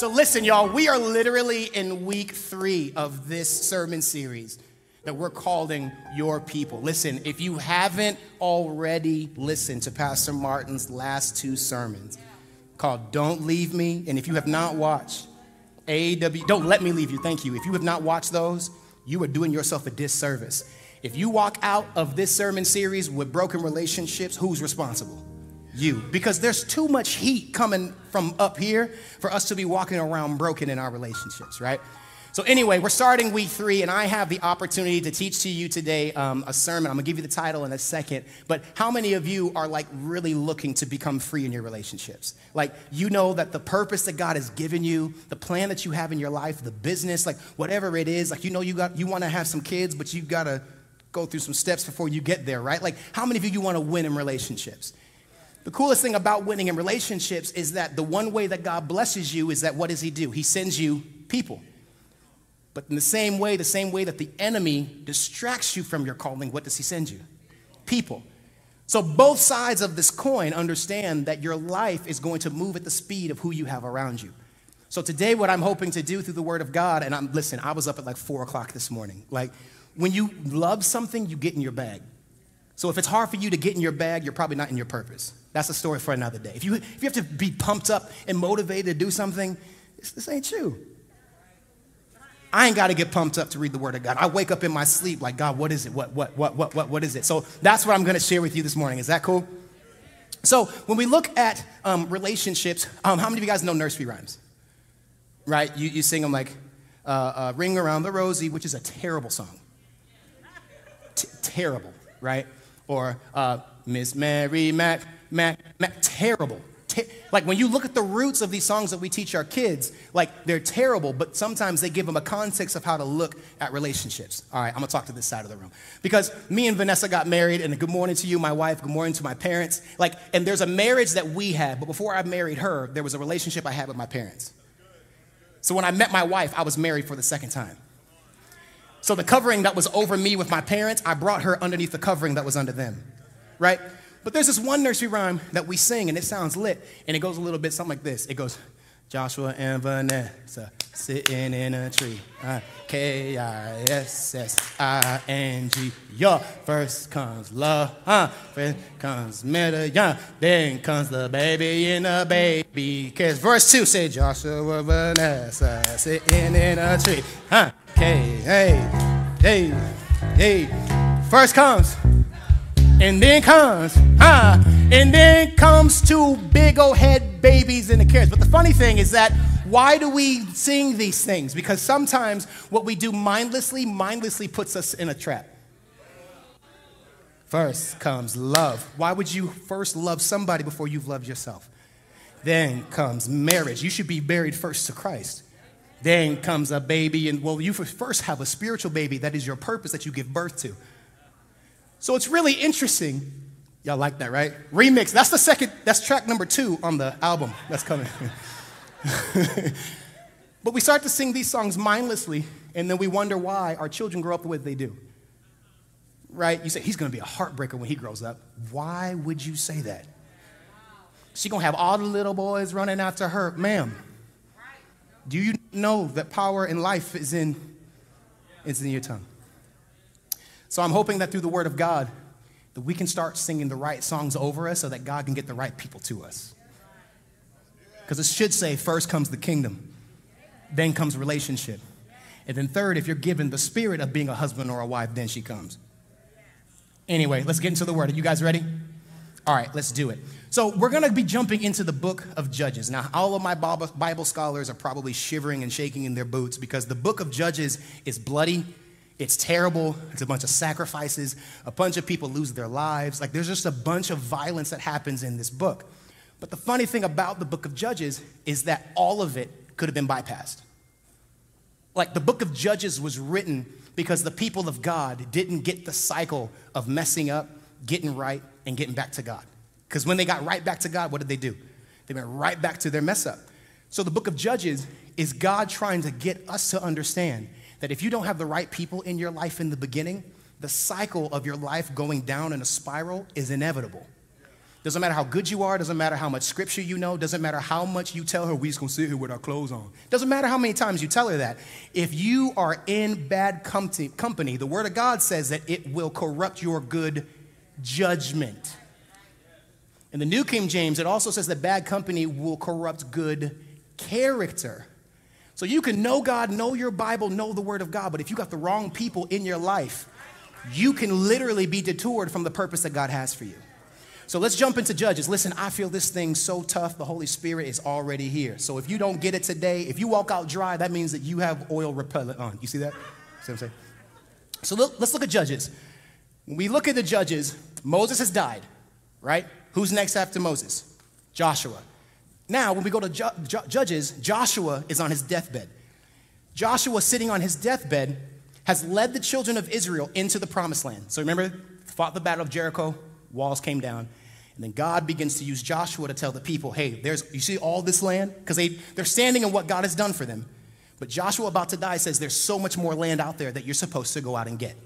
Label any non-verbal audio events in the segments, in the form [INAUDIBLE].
So, listen, y'all, we are literally in week three of this sermon series that we're calling Your People. Listen, if you haven't already listened to Pastor Martin's last two sermons called Don't Leave Me, and if you have not watched AW, Don't Let Me Leave You, thank you. If you have not watched those, you are doing yourself a disservice. If you walk out of this sermon series with broken relationships, who's responsible? You. Because there's too much heat coming from up here for us to be walking around broken in our relationships, right? So, anyway, we're starting week three, and I have the opportunity to teach to you today um, a sermon. I'm gonna give you the title in a second, but how many of you are like really looking to become free in your relationships? Like, you know that the purpose that God has given you, the plan that you have in your life, the business, like whatever it is, like you know you got you wanna have some kids, but you gotta go through some steps before you get there, right? Like, how many of you, you wanna win in relationships? The coolest thing about winning in relationships is that the one way that God blesses you is that what does He do? He sends you people. But in the same way, the same way that the enemy distracts you from your calling, what does he send you? People. So both sides of this coin understand that your life is going to move at the speed of who you have around you. So today, what I'm hoping to do through the Word of God, and I'm listen, I was up at like four o'clock this morning. Like when you love something, you get in your bag. So if it's hard for you to get in your bag, you're probably not in your purpose. That's a story for another day. If you, if you have to be pumped up and motivated to do something, this ain't you. I ain't got to get pumped up to read the Word of God. I wake up in my sleep like, God, what is it? What, what, what, what, what, what is it? So that's what I'm going to share with you this morning. Is that cool? So when we look at um, relationships, um, how many of you guys know nursery rhymes? Right? You, you sing them like, uh, uh, Ring Around the Rosie, which is a terrible song. T- terrible, right? Or uh, Miss Mary Mac, Mac, terrible like when you look at the roots of these songs that we teach our kids, like they're terrible, but sometimes they give them a context of how to look at relationships. All right, I'm gonna talk to this side of the room. Because me and Vanessa got married, and good morning to you, my wife, good morning to my parents. Like, and there's a marriage that we had, but before I married her, there was a relationship I had with my parents. So when I met my wife, I was married for the second time. So the covering that was over me with my parents, I brought her underneath the covering that was under them, right? But there's this one nursery rhyme that we sing, and it sounds lit, and it goes a little bit something like this. It goes, Joshua and Vanessa sitting in a tree. Uh, K I S S I N G. Your first comes love, huh? Then comes medallion. Then comes the baby in the baby. Cause verse two say Joshua and Vanessa sitting in a tree. Huh? K hey hey hey. First comes and then comes, huh? And then comes two big old head babies in the carriage. But the funny thing is that why do we sing these things? Because sometimes what we do mindlessly, mindlessly puts us in a trap. First comes love. Why would you first love somebody before you've loved yourself? Then comes marriage. You should be married first to Christ. Then comes a baby, and well, you first have a spiritual baby that is your purpose that you give birth to. So it's really interesting. Y'all like that, right? Remix. That's the second, that's track number two on the album that's coming. [LAUGHS] but we start to sing these songs mindlessly, and then we wonder why our children grow up the way they do. Right? You say, he's gonna be a heartbreaker when he grows up. Why would you say that? She's gonna have all the little boys running after her. Ma'am, do you know that power in life is in, is in your tongue? So I'm hoping that through the Word of God, that we can start singing the right songs over us so that God can get the right people to us. Because it should say, first comes the kingdom, then comes relationship. And then, third, if you're given the spirit of being a husband or a wife, then she comes. Anyway, let's get into the word. Are you guys ready? All right, let's do it. So, we're going to be jumping into the book of Judges. Now, all of my Bible scholars are probably shivering and shaking in their boots because the book of Judges is bloody, it's terrible. It's a bunch of sacrifices. A bunch of people lose their lives. Like, there's just a bunch of violence that happens in this book. But the funny thing about the book of Judges is that all of it could have been bypassed. Like, the book of Judges was written because the people of God didn't get the cycle of messing up, getting right, and getting back to God. Because when they got right back to God, what did they do? They went right back to their mess up. So, the book of Judges is God trying to get us to understand that if you don't have the right people in your life in the beginning, the cycle of your life going down in a spiral is inevitable. Doesn't matter how good you are, doesn't matter how much scripture you know, doesn't matter how much you tell her, we just gonna sit here with our clothes on. Doesn't matter how many times you tell her that. If you are in bad company, the word of God says that it will corrupt your good judgment. In the New King James, it also says that bad company will corrupt good character. So you can know God, know your Bible, know the Word of God, but if you got the wrong people in your life, you can literally be detoured from the purpose that God has for you. So let's jump into Judges. Listen, I feel this thing so tough. The Holy Spirit is already here. So if you don't get it today, if you walk out dry, that means that you have oil repellent on. You see that? See what I'm saying? So look, let's look at Judges. When we look at the Judges, Moses has died, right? Who's next after Moses? Joshua. Now, when we go to Ju- Ju- Judges, Joshua is on his deathbed. Joshua, sitting on his deathbed, has led the children of Israel into the promised land. So remember, fought the battle of Jericho, walls came down. And then God begins to use Joshua to tell the people, hey, there's, you see all this land? Because they, they're standing in what God has done for them. But Joshua, about to die, says there's so much more land out there that you're supposed to go out and get.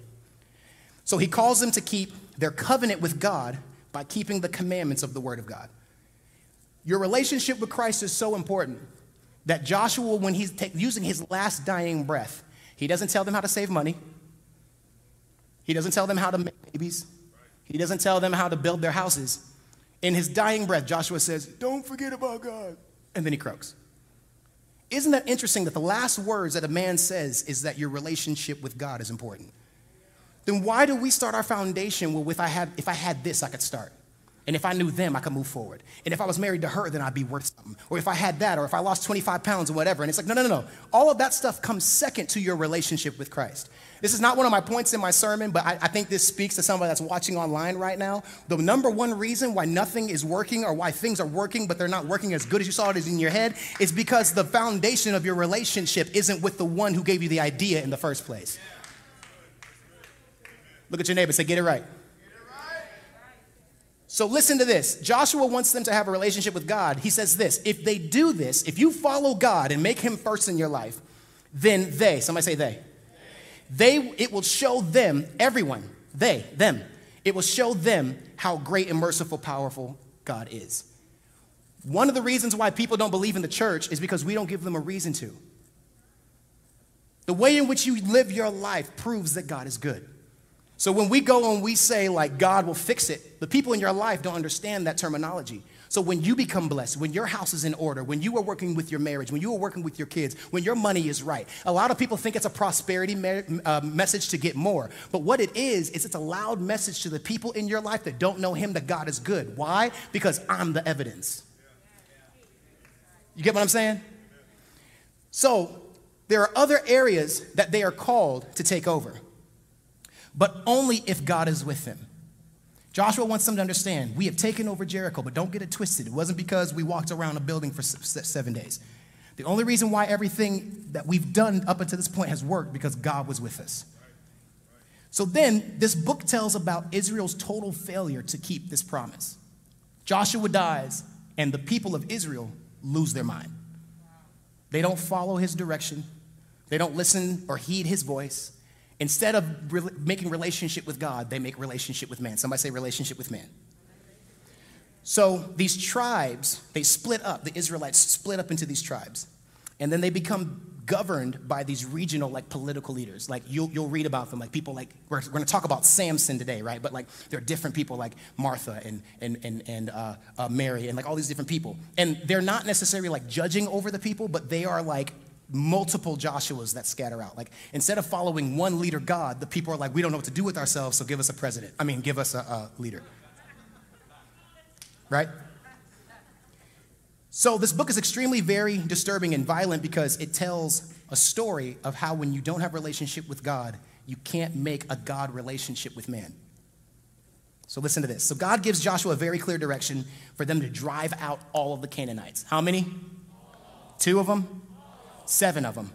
So he calls them to keep their covenant with God by keeping the commandments of the Word of God. Your relationship with Christ is so important that Joshua, when he's using his last dying breath, he doesn't tell them how to save money. He doesn't tell them how to make babies. He doesn't tell them how to build their houses. In his dying breath, Joshua says, Don't forget about God. And then he croaks. Isn't that interesting that the last words that a man says is that your relationship with God is important? then why do we start our foundation well, if I had, if I had this, I could start? And if I knew them, I could move forward. And if I was married to her, then I'd be worth something. Or if I had that, or if I lost 25 pounds or whatever. And it's like, no, no, no, no. All of that stuff comes second to your relationship with Christ. This is not one of my points in my sermon, but I, I think this speaks to somebody that's watching online right now. The number one reason why nothing is working or why things are working, but they're not working as good as you saw it is in your head, is because the foundation of your relationship isn't with the one who gave you the idea in the first place. Look at your neighbor, say, get it right. So listen to this. Joshua wants them to have a relationship with God. He says this if they do this, if you follow God and make him first in your life, then they, somebody say they, they, it will show them, everyone, they, them, it will show them how great and merciful, powerful God is. One of the reasons why people don't believe in the church is because we don't give them a reason to. The way in which you live your life proves that God is good. So when we go and we say, like, God will fix it, the people in your life don't understand that terminology. So when you become blessed, when your house is in order, when you are working with your marriage, when you are working with your kids, when your money is right, a lot of people think it's a prosperity uh, message to get more. But what it is, is it's a loud message to the people in your life that don't know Him that God is good. Why? Because I'm the evidence. You get what I'm saying? So there are other areas that they are called to take over but only if God is with them. Joshua wants them to understand we have taken over Jericho, but don't get it twisted. It wasn't because we walked around a building for seven days. The only reason why everything that we've done up until this point has worked because God was with us. So then, this book tells about Israel's total failure to keep this promise. Joshua dies, and the people of Israel lose their mind. They don't follow his direction, they don't listen or heed his voice. Instead of re- making relationship with God, they make relationship with man. Somebody say relationship with man. So these tribes, they split up. The Israelites split up into these tribes. And then they become governed by these regional, like political leaders. Like you'll, you'll read about them, like people like, we're, we're going to talk about Samson today, right? But like there are different people like Martha and, and, and, and uh, uh, Mary and like all these different people. And they're not necessarily like judging over the people, but they are like multiple Joshuas that scatter out. Like instead of following one leader, God, the people are like, we don't know what to do with ourselves, so give us a president. I mean, give us a, a leader. Right? So this book is extremely very disturbing and violent because it tells a story of how when you don't have a relationship with God, you can't make a God relationship with man. So listen to this. So God gives Joshua a very clear direction for them to drive out all of the Canaanites. How many? Two of them? Seven of them.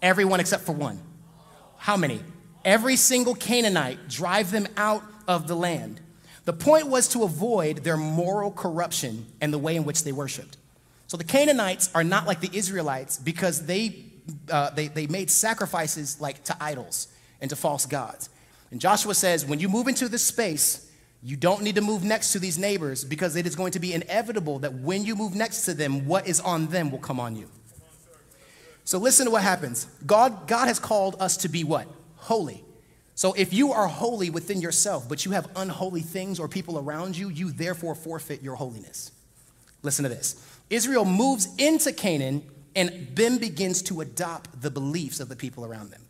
Everyone except for one. How many? Every single Canaanite, drive them out of the land. The point was to avoid their moral corruption and the way in which they worshiped. So the Canaanites are not like the Israelites because they, uh, they, they made sacrifices like to idols and to false gods. And Joshua says, when you move into this space, You don't need to move next to these neighbors because it is going to be inevitable that when you move next to them, what is on them will come on you. So listen to what happens. God, God has called us to be what? Holy. So if you are holy within yourself, but you have unholy things or people around you, you therefore forfeit your holiness. Listen to this. Israel moves into Canaan and then begins to adopt the beliefs of the people around them.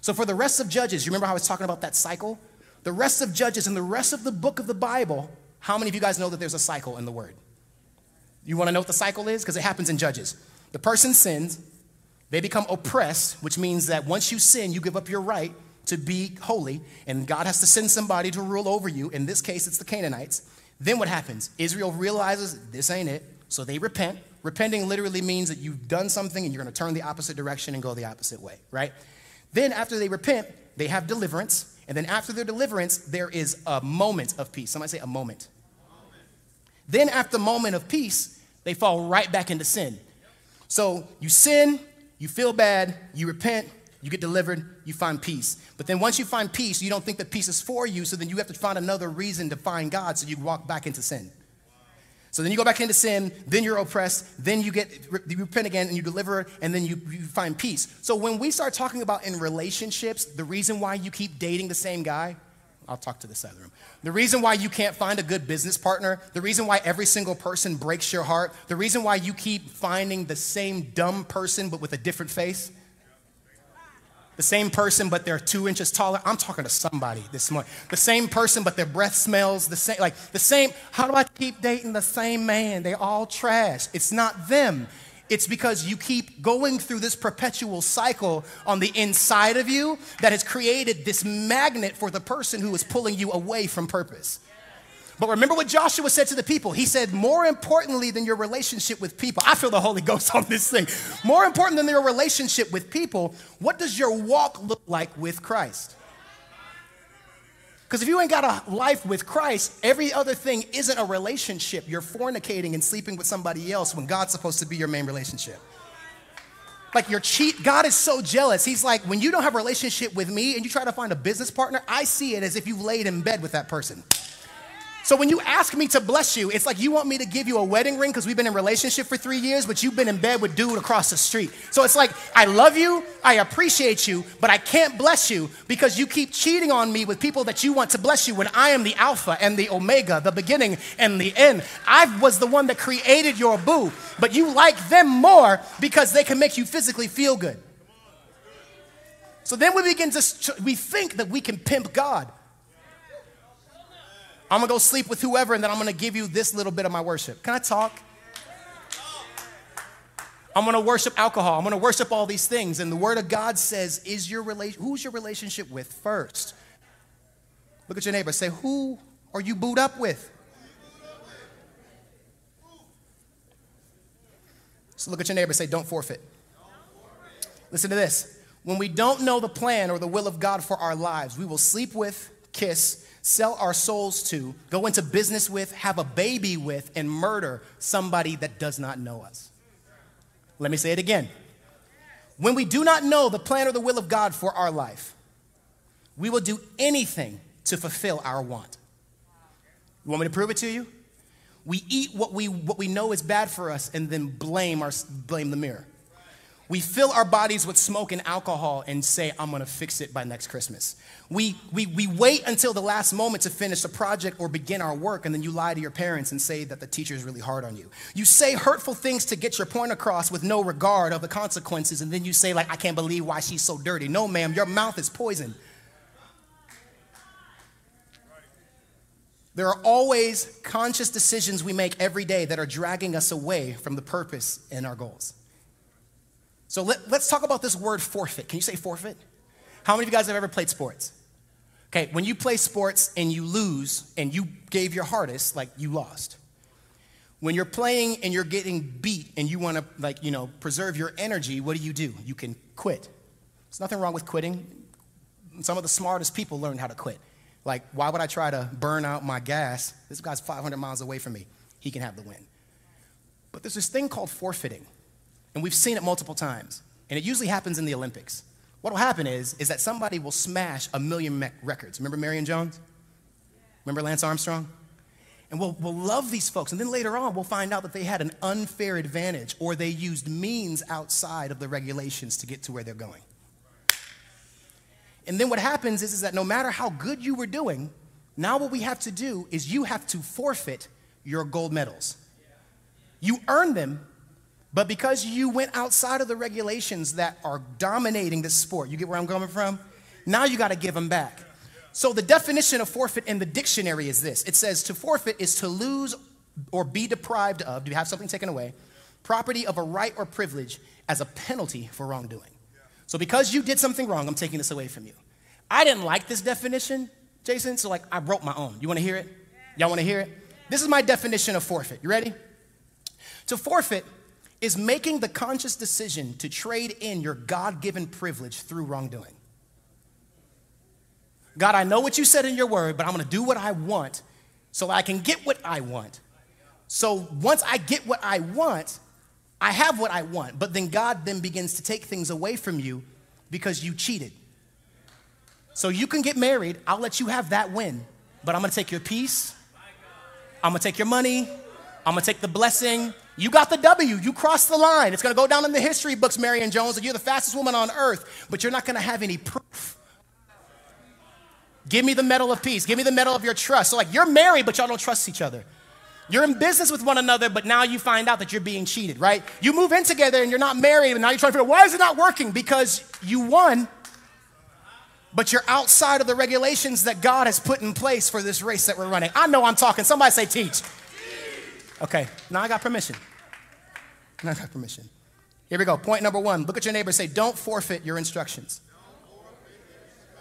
So for the rest of Judges, you remember how I was talking about that cycle? The rest of Judges and the rest of the book of the Bible, how many of you guys know that there's a cycle in the word? You want to know what the cycle is? Because it happens in Judges. The person sins, they become oppressed, which means that once you sin, you give up your right to be holy, and God has to send somebody to rule over you. In this case, it's the Canaanites. Then what happens? Israel realizes this ain't it, so they repent. Repenting literally means that you've done something and you're going to turn the opposite direction and go the opposite way, right? Then after they repent, they have deliverance. And then after their deliverance, there is a moment of peace. Somebody say a moment. moment. Then after the moment of peace, they fall right back into sin. So you sin, you feel bad, you repent, you get delivered, you find peace. But then once you find peace, you don't think that peace is for you, so then you have to find another reason to find God so you walk back into sin. So then you go back into sin, then you're oppressed, then you get you repent again and you deliver, and then you, you find peace. So when we start talking about in relationships, the reason why you keep dating the same guy, I'll talk to the side of the room. The reason why you can't find a good business partner, the reason why every single person breaks your heart, the reason why you keep finding the same dumb person but with a different face, the same person, but they're two inches taller. I'm talking to somebody this morning. The same person, but their breath smells the same. Like the same. How do I keep dating the same man? They all trash. It's not them. It's because you keep going through this perpetual cycle on the inside of you that has created this magnet for the person who is pulling you away from purpose. But remember what Joshua said to the people. He said, More importantly than your relationship with people, I feel the Holy Ghost on this thing. More important than your relationship with people, what does your walk look like with Christ? Because if you ain't got a life with Christ, every other thing isn't a relationship. You're fornicating and sleeping with somebody else when God's supposed to be your main relationship. Like you're cheat. God is so jealous. He's like, when you don't have a relationship with me and you try to find a business partner, I see it as if you've laid in bed with that person. So when you ask me to bless you, it's like you want me to give you a wedding ring because we've been in relationship for three years, but you've been in bed with dude across the street. So it's like I love you, I appreciate you, but I can't bless you because you keep cheating on me with people that you want to bless you when I am the Alpha and the Omega, the beginning and the end. I was the one that created your boo, but you like them more because they can make you physically feel good. So then we begin to we think that we can pimp God. I'm gonna go sleep with whoever, and then I'm gonna give you this little bit of my worship. Can I talk? I'm gonna worship alcohol. I'm gonna worship all these things. And the word of God says, is your relation who's your relationship with first? Look at your neighbor, say, Who are you booed up with? So look at your neighbor, say, Don't forfeit. Listen to this. When we don't know the plan or the will of God for our lives, we will sleep with, kiss, sell our souls to, go into business with, have a baby with, and murder somebody that does not know us. Let me say it again. When we do not know the plan or the will of God for our life, we will do anything to fulfill our want. You want me to prove it to you? We eat what we, what we know is bad for us and then blame, our, blame the mirror. We fill our bodies with smoke and alcohol and say, I'm gonna fix it by next Christmas. We, we, we wait until the last moment to finish a project or begin our work, and then you lie to your parents and say that the teacher is really hard on you. You say hurtful things to get your point across with no regard of the consequences, and then you say, like, I can't believe why she's so dirty. No, ma'am, your mouth is poison. There are always conscious decisions we make every day that are dragging us away from the purpose and our goals. So let, us talk about this word forfeit. Can you say forfeit? How many of you guys have ever played sports? Okay, when you play sports and you lose and you gave your hardest, like you lost. When you're playing and you're getting beat and you want to, like, you know, preserve your energy, what do you do? You can quit. There's nothing wrong with quitting. Some of the smartest people learn how to quit. Like, why would I try to burn out my gas? This guy's 500 miles away from me. He can have the win. But there's this thing called forfeiting. And we've seen it multiple times. And it usually happens in the Olympics. What will happen is, is that somebody will smash a million records. Remember Marion Jones? Remember Lance Armstrong? And we'll, we'll love these folks. And then later on, we'll find out that they had an unfair advantage or they used means outside of the regulations to get to where they're going. And then what happens is, is that no matter how good you were doing, now what we have to do is you have to forfeit your gold medals. You earn them, but because you went outside of the regulations that are dominating this sport, you get where I'm coming from? Now you got to give them back. So the definition of forfeit in the dictionary is this it says to forfeit is to lose or be deprived of, to have something taken away, property of a right or privilege as a penalty for wrongdoing. So because you did something wrong, I'm taking this away from you. I didn't like this definition, Jason, so like I wrote my own. You want to hear it? Y'all want to hear it? This is my definition of forfeit. You ready? To forfeit is making the conscious decision to trade in your God given privilege through wrongdoing. God, I know what you said in your word, but I'm going to do what I want so I can get what I want. So once I get what I want, I have what I want. But then God then begins to take things away from you because you cheated. So you can get married, I'll let you have that win, but I'm going to take your peace. I'm going to take your money. I'm going to take the blessing. You got the W. You crossed the line. It's going to go down in the history books, Marion Jones, that you're the fastest woman on earth, but you're not going to have any proof. Give me the medal of peace. Give me the medal of your trust. So, like, you're married, but y'all don't trust each other. You're in business with one another, but now you find out that you're being cheated, right? You move in together and you're not married, and now you're trying to figure out why is it not working? Because you won, but you're outside of the regulations that God has put in place for this race that we're running. I know I'm talking. Somebody say teach. Okay, now I got permission. Now I got permission. Here we go. Point number one. Look at your neighbor and say, don't forfeit your instructions.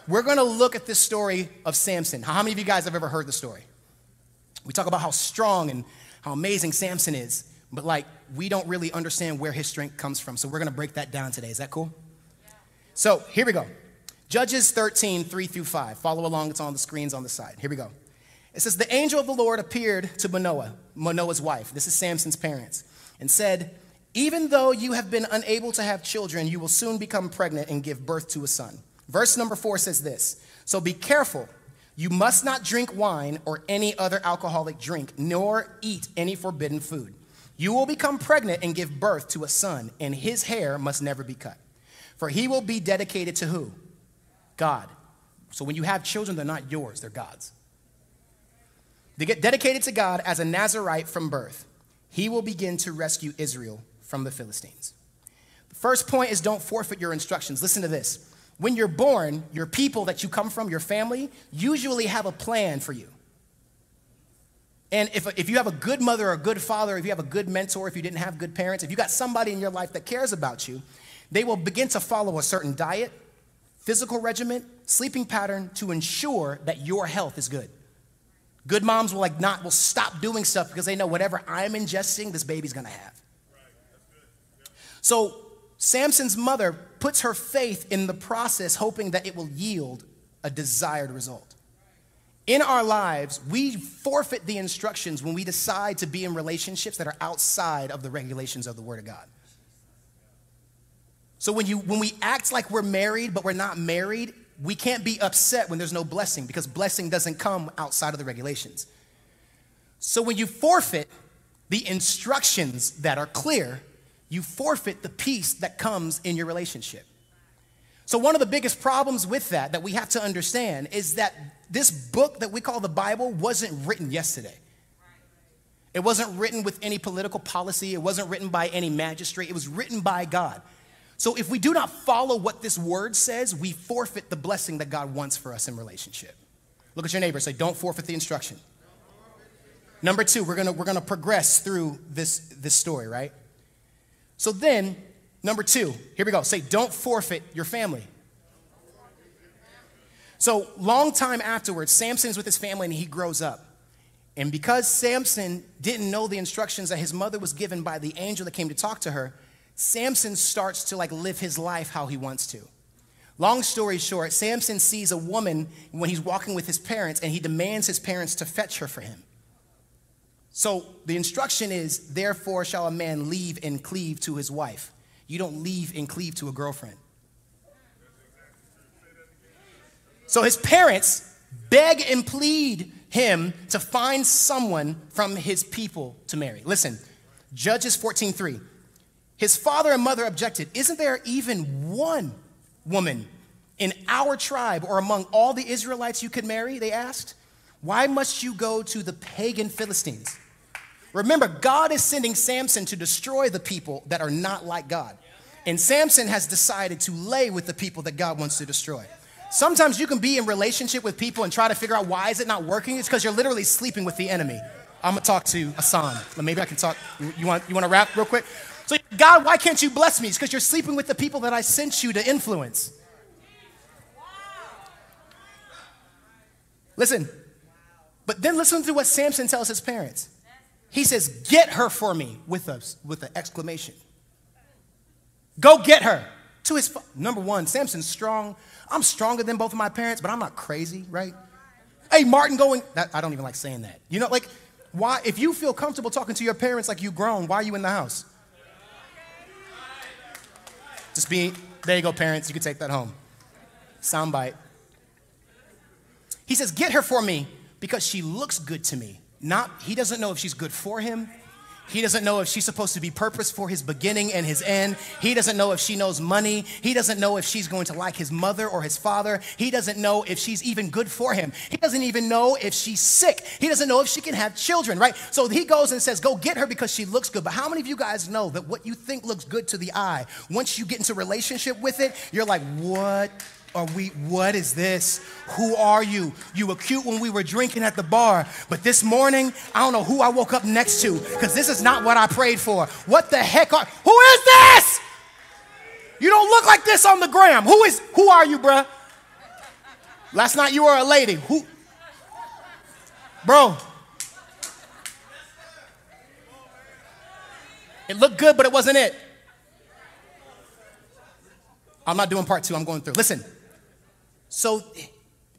We're going to look at this story of Samson. How many of you guys have ever heard the story? We talk about how strong and how amazing Samson is, but like we don't really understand where his strength comes from. So we're going to break that down today. Is that cool? Yeah. So here we go. Judges 13, 3 through 5. Follow along, it's on the screens on the side. Here we go. It says, The angel of the Lord appeared to Manoah, Manoah's wife. This is Samson's parents, and said, Even though you have been unable to have children, you will soon become pregnant and give birth to a son. Verse number four says this So be careful. You must not drink wine or any other alcoholic drink, nor eat any forbidden food. You will become pregnant and give birth to a son, and his hair must never be cut. For he will be dedicated to who? God. So when you have children, they're not yours, they're God's. They get dedicated to God as a Nazarite from birth. He will begin to rescue Israel from the Philistines. The first point is don't forfeit your instructions. Listen to this. When you're born, your people that you come from, your family, usually have a plan for you. And if, if you have a good mother or a good father, if you have a good mentor, if you didn't have good parents, if you got somebody in your life that cares about you, they will begin to follow a certain diet, physical regimen, sleeping pattern to ensure that your health is good. Good moms will like not will stop doing stuff because they know whatever I'm ingesting, this baby's gonna have. So Samson's mother puts her faith in the process, hoping that it will yield a desired result. In our lives, we forfeit the instructions when we decide to be in relationships that are outside of the regulations of the Word of God. So when, you, when we act like we're married, but we're not married, we can't be upset when there's no blessing because blessing doesn't come outside of the regulations. So when you forfeit the instructions that are clear, you forfeit the peace that comes in your relationship. So, one of the biggest problems with that, that we have to understand, is that this book that we call the Bible wasn't written yesterday. It wasn't written with any political policy, it wasn't written by any magistrate, it was written by God. So, if we do not follow what this word says, we forfeit the blessing that God wants for us in relationship. Look at your neighbor, say, Don't forfeit the instruction. Number two, we're gonna, we're gonna progress through this, this story, right? So then, number two, here we go. Say, don't forfeit your family. So, long time afterwards, Samson's with his family and he grows up. And because Samson didn't know the instructions that his mother was given by the angel that came to talk to her, Samson starts to like live his life how he wants to. Long story short, Samson sees a woman when he's walking with his parents and he demands his parents to fetch her for him. So the instruction is, therefore shall a man leave and cleave to his wife. You don't leave and cleave to a girlfriend. So his parents beg and plead him to find someone from his people to marry. Listen, Judges 14:3. His father and mother objected, Isn't there even one woman in our tribe or among all the Israelites you could marry? They asked. Why must you go to the pagan Philistines? Remember, God is sending Samson to destroy the people that are not like God. And Samson has decided to lay with the people that God wants to destroy. Sometimes you can be in relationship with people and try to figure out why is it not working. It's because you're literally sleeping with the enemy. I'm gonna talk to Asan. Maybe I can talk. You want you want to rap real quick? So God, why can't you bless me? It's because you're sleeping with the people that I sent you to influence. Listen, but then listen to what Samson tells his parents. He says, "Get her for me," with a with an exclamation. Go get her to his number one. Samson's strong. I'm stronger than both of my parents, but I'm not crazy, right? Hey, Martin, going. That, I don't even like saying that. You know, like, why? If you feel comfortable talking to your parents like you grown, why are you in the house? Just be. There you go, parents. You can take that home. Soundbite. He says, "Get her for me because she looks good to me." Not. He doesn't know if she's good for him. He doesn't know if she's supposed to be purpose for his beginning and his end. He doesn't know if she knows money. He doesn't know if she's going to like his mother or his father. He doesn't know if she's even good for him. He doesn't even know if she's sick. He doesn't know if she can have children, right? So he goes and says, Go get her because she looks good. But how many of you guys know that what you think looks good to the eye, once you get into relationship with it, you're like, What are we, what is this? Who are you? You were cute when we were drinking at the bar, but this morning, I don't know who I woke up next to because this is not what I prayed for. What the heck are, who is this? You don't look like this on the gram. Who is, who are you, bruh? Last night you were a lady. Who? Bro. It looked good, but it wasn't it. I'm not doing part two, I'm going through. Listen, so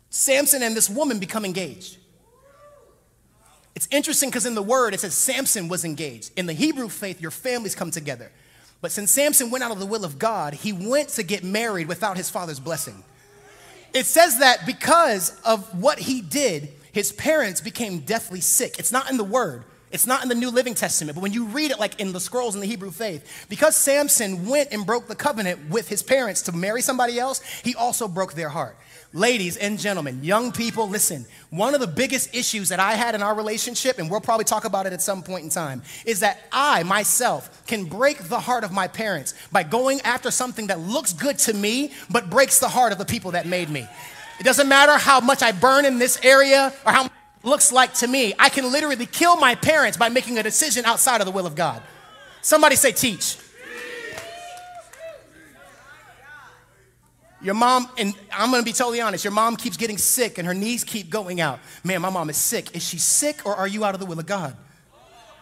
Samson and this woman become engaged. It's interesting because in the word it says Samson was engaged. In the Hebrew faith, your families come together. But since Samson went out of the will of God, he went to get married without his father's blessing. It says that because of what he did, his parents became deathly sick. It's not in the word, it's not in the New Living Testament, but when you read it like in the scrolls in the Hebrew faith, because Samson went and broke the covenant with his parents to marry somebody else, he also broke their heart. Ladies and gentlemen, young people, listen. One of the biggest issues that I had in our relationship, and we'll probably talk about it at some point in time, is that I myself can break the heart of my parents by going after something that looks good to me, but breaks the heart of the people that made me. It doesn't matter how much I burn in this area or how looks like to me. I can literally kill my parents by making a decision outside of the will of God. Somebody say, teach. Your mom, and I'm gonna be totally honest, your mom keeps getting sick and her knees keep going out. Man, my mom is sick. Is she sick or are you out of the will of God?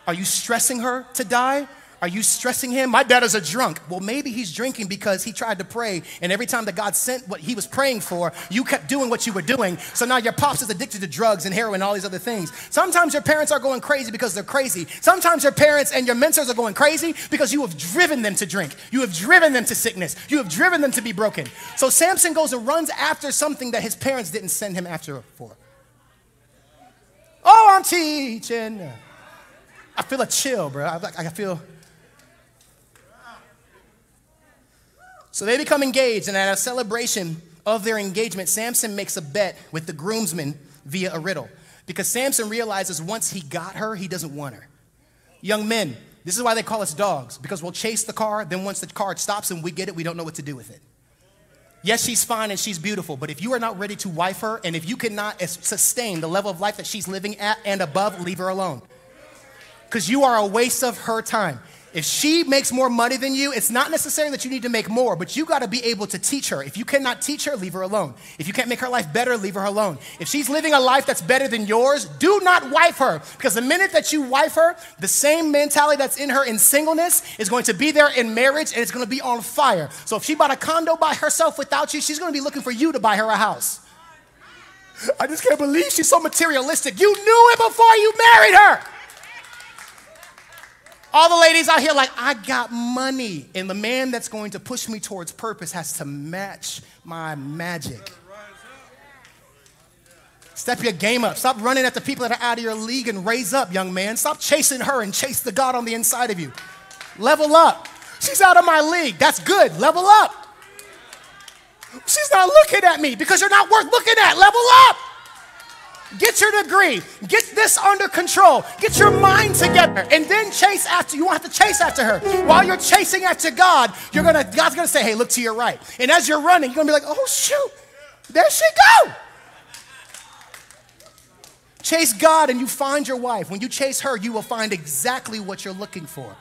Are you stressing her to die? Are you stressing him? My dad is a drunk. Well, maybe he's drinking because he tried to pray, and every time that God sent what he was praying for, you kept doing what you were doing. So now your pops is addicted to drugs and heroin and all these other things. Sometimes your parents are going crazy because they're crazy. Sometimes your parents and your mentors are going crazy because you have driven them to drink. You have driven them to sickness. You have driven them to be broken. So Samson goes and runs after something that his parents didn't send him after for. Oh, I'm teaching. I feel a chill, bro. I, I feel So they become engaged, and at a celebration of their engagement, Samson makes a bet with the groomsmen via a riddle. Because Samson realizes once he got her, he doesn't want her. Young men, this is why they call us dogs, because we'll chase the car, then once the car stops and we get it, we don't know what to do with it. Yes, she's fine and she's beautiful, but if you are not ready to wife her and if you cannot sustain the level of life that she's living at and above, leave her alone. Because you are a waste of her time. If she makes more money than you, it's not necessary that you need to make more, but you got to be able to teach her. If you cannot teach her, leave her alone. If you can't make her life better, leave her alone. If she's living a life that's better than yours, do not wife her. Because the minute that you wife her, the same mentality that's in her in singleness is going to be there in marriage and it's going to be on fire. So if she bought a condo by herself without you, she's going to be looking for you to buy her a house. I just can't believe she's so materialistic. You knew it before you married her. All the ladies out here, like, I got money. And the man that's going to push me towards purpose has to match my magic. Step your game up. Stop running at the people that are out of your league and raise up, young man. Stop chasing her and chase the God on the inside of you. Level up. She's out of my league. That's good. Level up. She's not looking at me because you're not worth looking at. Level up. Get your degree. Get this under control. Get your mind together. And then chase after. You won't have to chase after her. While you're chasing after God, you're gonna God's gonna say, hey, look to your right. And as you're running, you're gonna be like, oh shoot, there she go. Chase God and you find your wife. When you chase her, you will find exactly what you're looking for.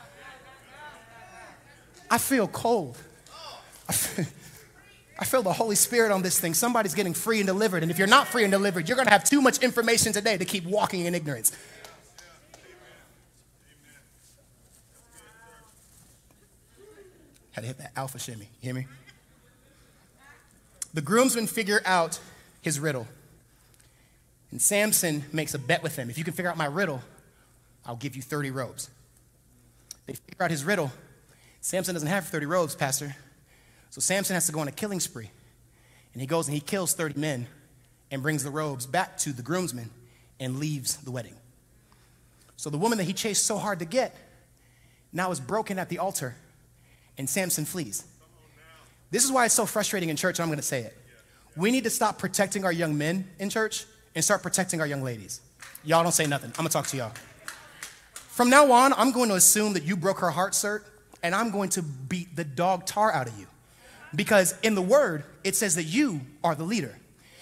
I feel cold. I feel, I feel the Holy Spirit on this thing. Somebody's getting free and delivered. And if you're not free and delivered, you're going to have too much information today to keep walking in ignorance. Had to hit that alpha shimmy. You hear me? The groomsmen figure out his riddle. And Samson makes a bet with him. If you can figure out my riddle, I'll give you 30 robes. They figure out his riddle. Samson doesn't have 30 robes, Pastor. So Samson has to go on a killing spree. And he goes and he kills 30 men and brings the robes back to the groomsmen and leaves the wedding. So the woman that he chased so hard to get now is broken at the altar and Samson flees. This is why it's so frustrating in church, and I'm going to say it. We need to stop protecting our young men in church and start protecting our young ladies. Y'all don't say nothing. I'm going to talk to y'all. From now on, I'm going to assume that you broke her heart, sir, and I'm going to beat the dog tar out of you. Because in the word, it says that you are the leader.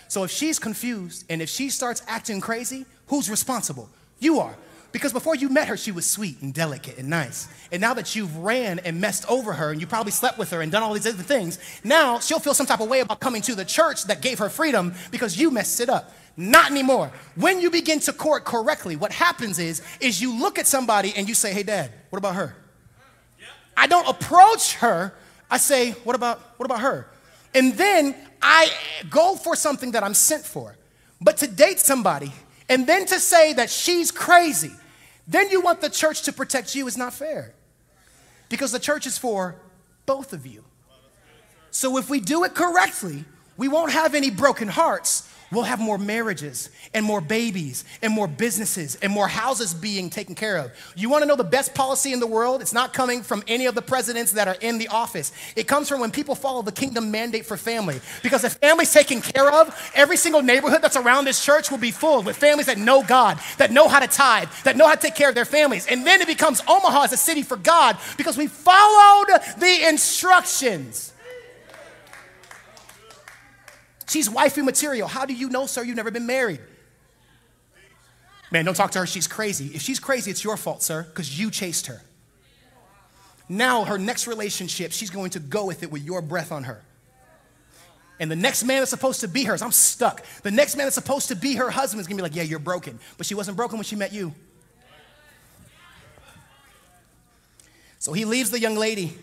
So if she's confused and if she starts acting crazy, who's responsible? You are. Because before you met her, she was sweet and delicate and nice. And now that you've ran and messed over her and you probably slept with her and done all these other things, now she'll feel some type of way about coming to the church that gave her freedom because you messed it up. Not anymore. When you begin to court correctly, what happens is, is you look at somebody and you say, hey, dad, what about her? I don't approach her I say, what about, what about her? And then I go for something that I'm sent for. But to date somebody and then to say that she's crazy, then you want the church to protect you is not fair. Because the church is for both of you. So if we do it correctly, we won't have any broken hearts we'll have more marriages and more babies and more businesses and more houses being taken care of. You want to know the best policy in the world? It's not coming from any of the presidents that are in the office. It comes from when people follow the kingdom mandate for family. Because if family's taken care of, every single neighborhood that's around this church will be full with families that know God, that know how to tithe, that know how to take care of their families. And then it becomes Omaha as a city for God because we followed the instructions. She's wifey material. How do you know, sir? You've never been married. Man, don't talk to her. She's crazy. If she's crazy, it's your fault, sir, because you chased her. Now, her next relationship, she's going to go with it with your breath on her. And the next man that's supposed to be hers, I'm stuck. The next man that's supposed to be her husband is gonna be like, Yeah, you're broken. But she wasn't broken when she met you. So he leaves the young lady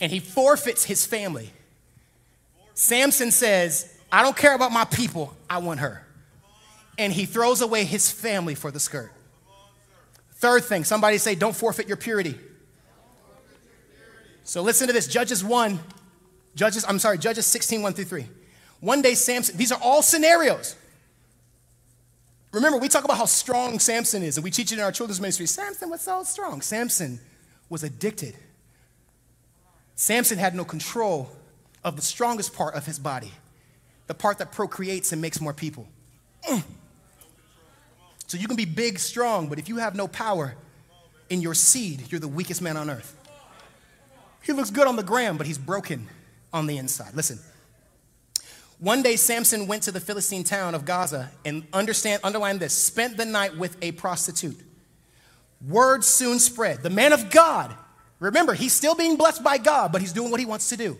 and he forfeits his family. Samson says, I don't care about my people, I want her. And he throws away his family for the skirt. Third thing, somebody say, don't forfeit your purity. So listen to this Judges 1, Judges, I'm sorry, Judges 16, 1 through 3. One day, Samson, these are all scenarios. Remember, we talk about how strong Samson is, and we teach it in our children's ministry. Samson was so strong. Samson was addicted. Samson had no control of the strongest part of his body the part that procreates and makes more people. Mm. So you can be big, strong, but if you have no power in your seed, you're the weakest man on earth. He looks good on the gram, but he's broken on the inside. Listen. One day, Samson went to the Philistine town of Gaza and understand, underline this, spent the night with a prostitute. Word soon spread. The man of God, remember, he's still being blessed by God, but he's doing what he wants to do.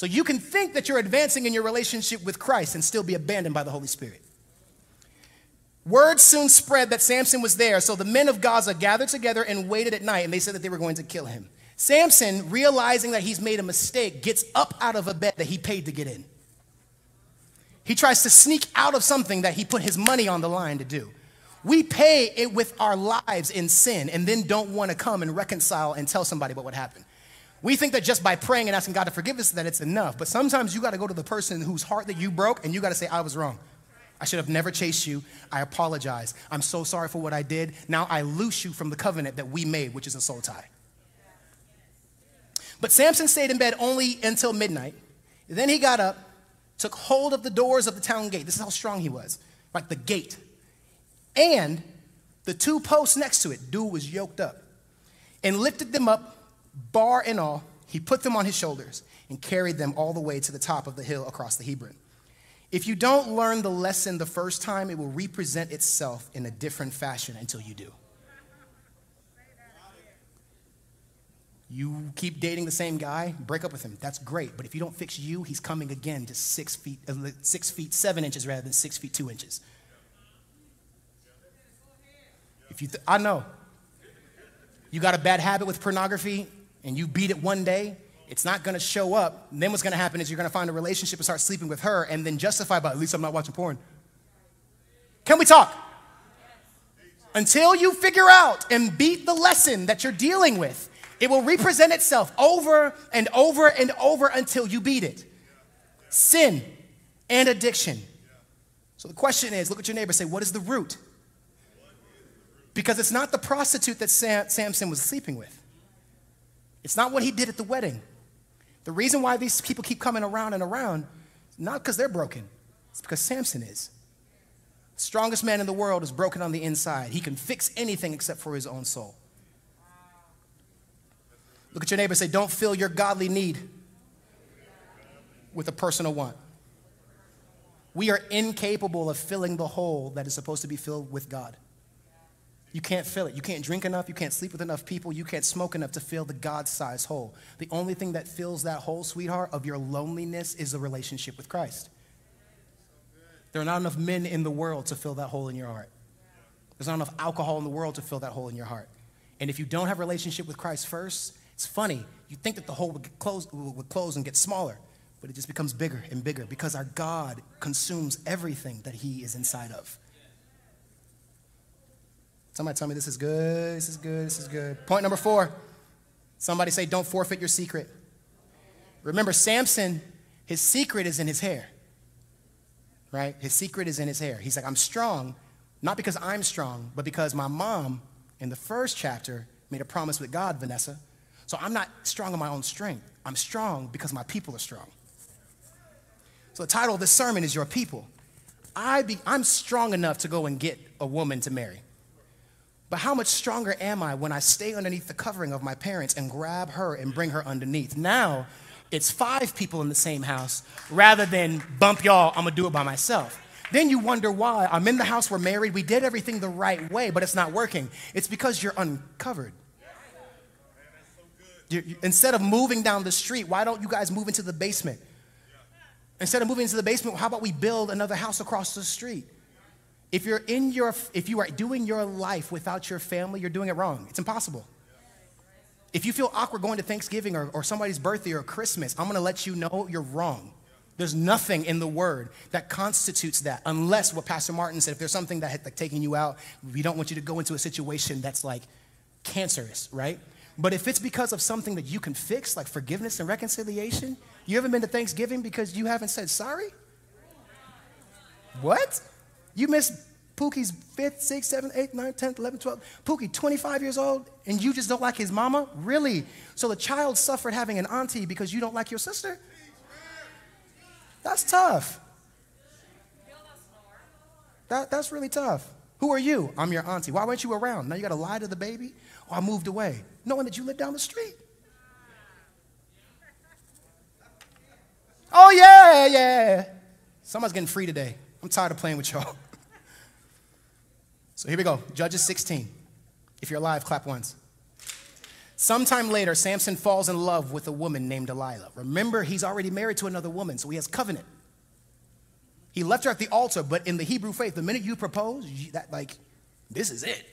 So you can think that you're advancing in your relationship with Christ and still be abandoned by the Holy Spirit. Word soon spread that Samson was there, so the men of Gaza gathered together and waited at night, and they said that they were going to kill him. Samson, realizing that he's made a mistake, gets up out of a bed that he paid to get in. He tries to sneak out of something that he put his money on the line to do. We pay it with our lives in sin and then don't want to come and reconcile and tell somebody about what happened. We think that just by praying and asking God to forgive us that it's enough. But sometimes you got to go to the person whose heart that you broke and you got to say, I was wrong. I should have never chased you. I apologize. I'm so sorry for what I did. Now I loose you from the covenant that we made, which is a soul tie. But Samson stayed in bed only until midnight. Then he got up, took hold of the doors of the town gate. This is how strong he was, like the gate. And the two posts next to it, dude was yoked up, and lifted them up, bar and all. He put them on his shoulders and carried them all the way to the top of the hill across the Hebron. If you don't learn the lesson the first time, it will represent itself in a different fashion until you do. You keep dating the same guy, break up with him. That's great. But if you don't fix you, he's coming again to six feet, uh, six feet seven inches rather than six feet two inches. If you, th- I know, you got a bad habit with pornography and you beat it one day, it's not to show up. And then what's to happen is you're to find a relationship and start sleeping with her and then justify by at least I'm not watching porn. Can we talk? Until you figure out and beat the lesson that you're dealing with, it will represent itself over and over and over until you beat it. Sin and addiction. So the question is look at your neighbor, say, What is the root? Because it's not the prostitute that Sam, Samson was sleeping with, it's not what he did at the wedding. The reason why these people keep coming around and around, not because they're broken, it's because Samson is. The strongest man in the world is broken on the inside. He can fix anything except for his own soul. Look at your neighbor say, Don't fill your godly need with a personal want. We are incapable of filling the hole that is supposed to be filled with God. You can't fill it. You can't drink enough. You can't sleep with enough people. You can't smoke enough to fill the God sized hole. The only thing that fills that hole, sweetheart, of your loneliness is a relationship with Christ. There are not enough men in the world to fill that hole in your heart. There's not enough alcohol in the world to fill that hole in your heart. And if you don't have a relationship with Christ first, it's funny. You think that the hole would close, would close and get smaller, but it just becomes bigger and bigger because our God consumes everything that He is inside of. Somebody tell me this is good, this is good, this is good. Point number four somebody say, don't forfeit your secret. Remember, Samson, his secret is in his hair, right? His secret is in his hair. He's like, I'm strong, not because I'm strong, but because my mom in the first chapter made a promise with God, Vanessa so I'm not strong in my own strength. I'm strong because my people are strong. So the title of this sermon is Your People. I be, I'm strong enough to go and get a woman to marry. But how much stronger am I when I stay underneath the covering of my parents and grab her and bring her underneath? Now it's five people in the same house rather than bump y'all, I'm gonna do it by myself. Then you wonder why. I'm in the house, we're married, we did everything the right way, but it's not working. It's because you're uncovered. You're, instead of moving down the street, why don't you guys move into the basement? Instead of moving into the basement, how about we build another house across the street? If you're in your, if you are doing your life without your family, you're doing it wrong. It's impossible. If you feel awkward going to Thanksgiving or, or somebody's birthday or Christmas, I'm gonna let you know you're wrong. There's nothing in the word that constitutes that, unless what Pastor Martin said, if there's something that had like taken you out, we don't want you to go into a situation that's like cancerous, right? But if it's because of something that you can fix, like forgiveness and reconciliation, you haven't been to Thanksgiving because you haven't said sorry? What? You missed Pookie's 5th, 6th, 7th, 8th, 9th, 10th, 11th, 12th. Pookie, 25 years old, and you just don't like his mama? Really? So the child suffered having an auntie because you don't like your sister? That's tough. That, that's really tough. Who are you? I'm your auntie. Why weren't you around? Now you got to lie to the baby? Oh, I moved away, knowing that you live down the street. Oh, yeah, yeah. Someone's getting free today. I'm tired of playing with y'all. So here we go Judges 16. If you're alive, clap once. Sometime later, Samson falls in love with a woman named Delilah. Remember, he's already married to another woman, so he has covenant. He left her at the altar, but in the Hebrew faith, the minute you propose, that like, this is it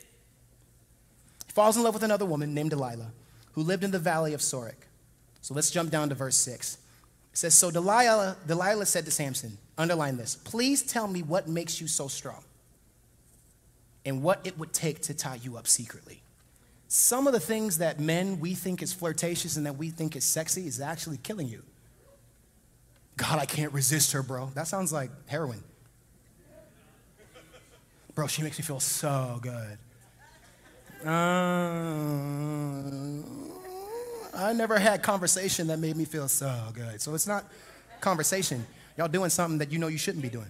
He falls in love with another woman named Delilah, who lived in the valley of Sorek. So let's jump down to verse 6. It says, So Delilah, Delilah said to Samson, underline this, please tell me what makes you so strong and what it would take to tie you up secretly. Some of the things that men we think is flirtatious and that we think is sexy is actually killing you. God, I can't resist her, bro. That sounds like heroin. Bro, she makes me feel so good. Uh, I never had conversation that made me feel so good. So it's not conversation. Y'all doing something that you know you shouldn't be doing.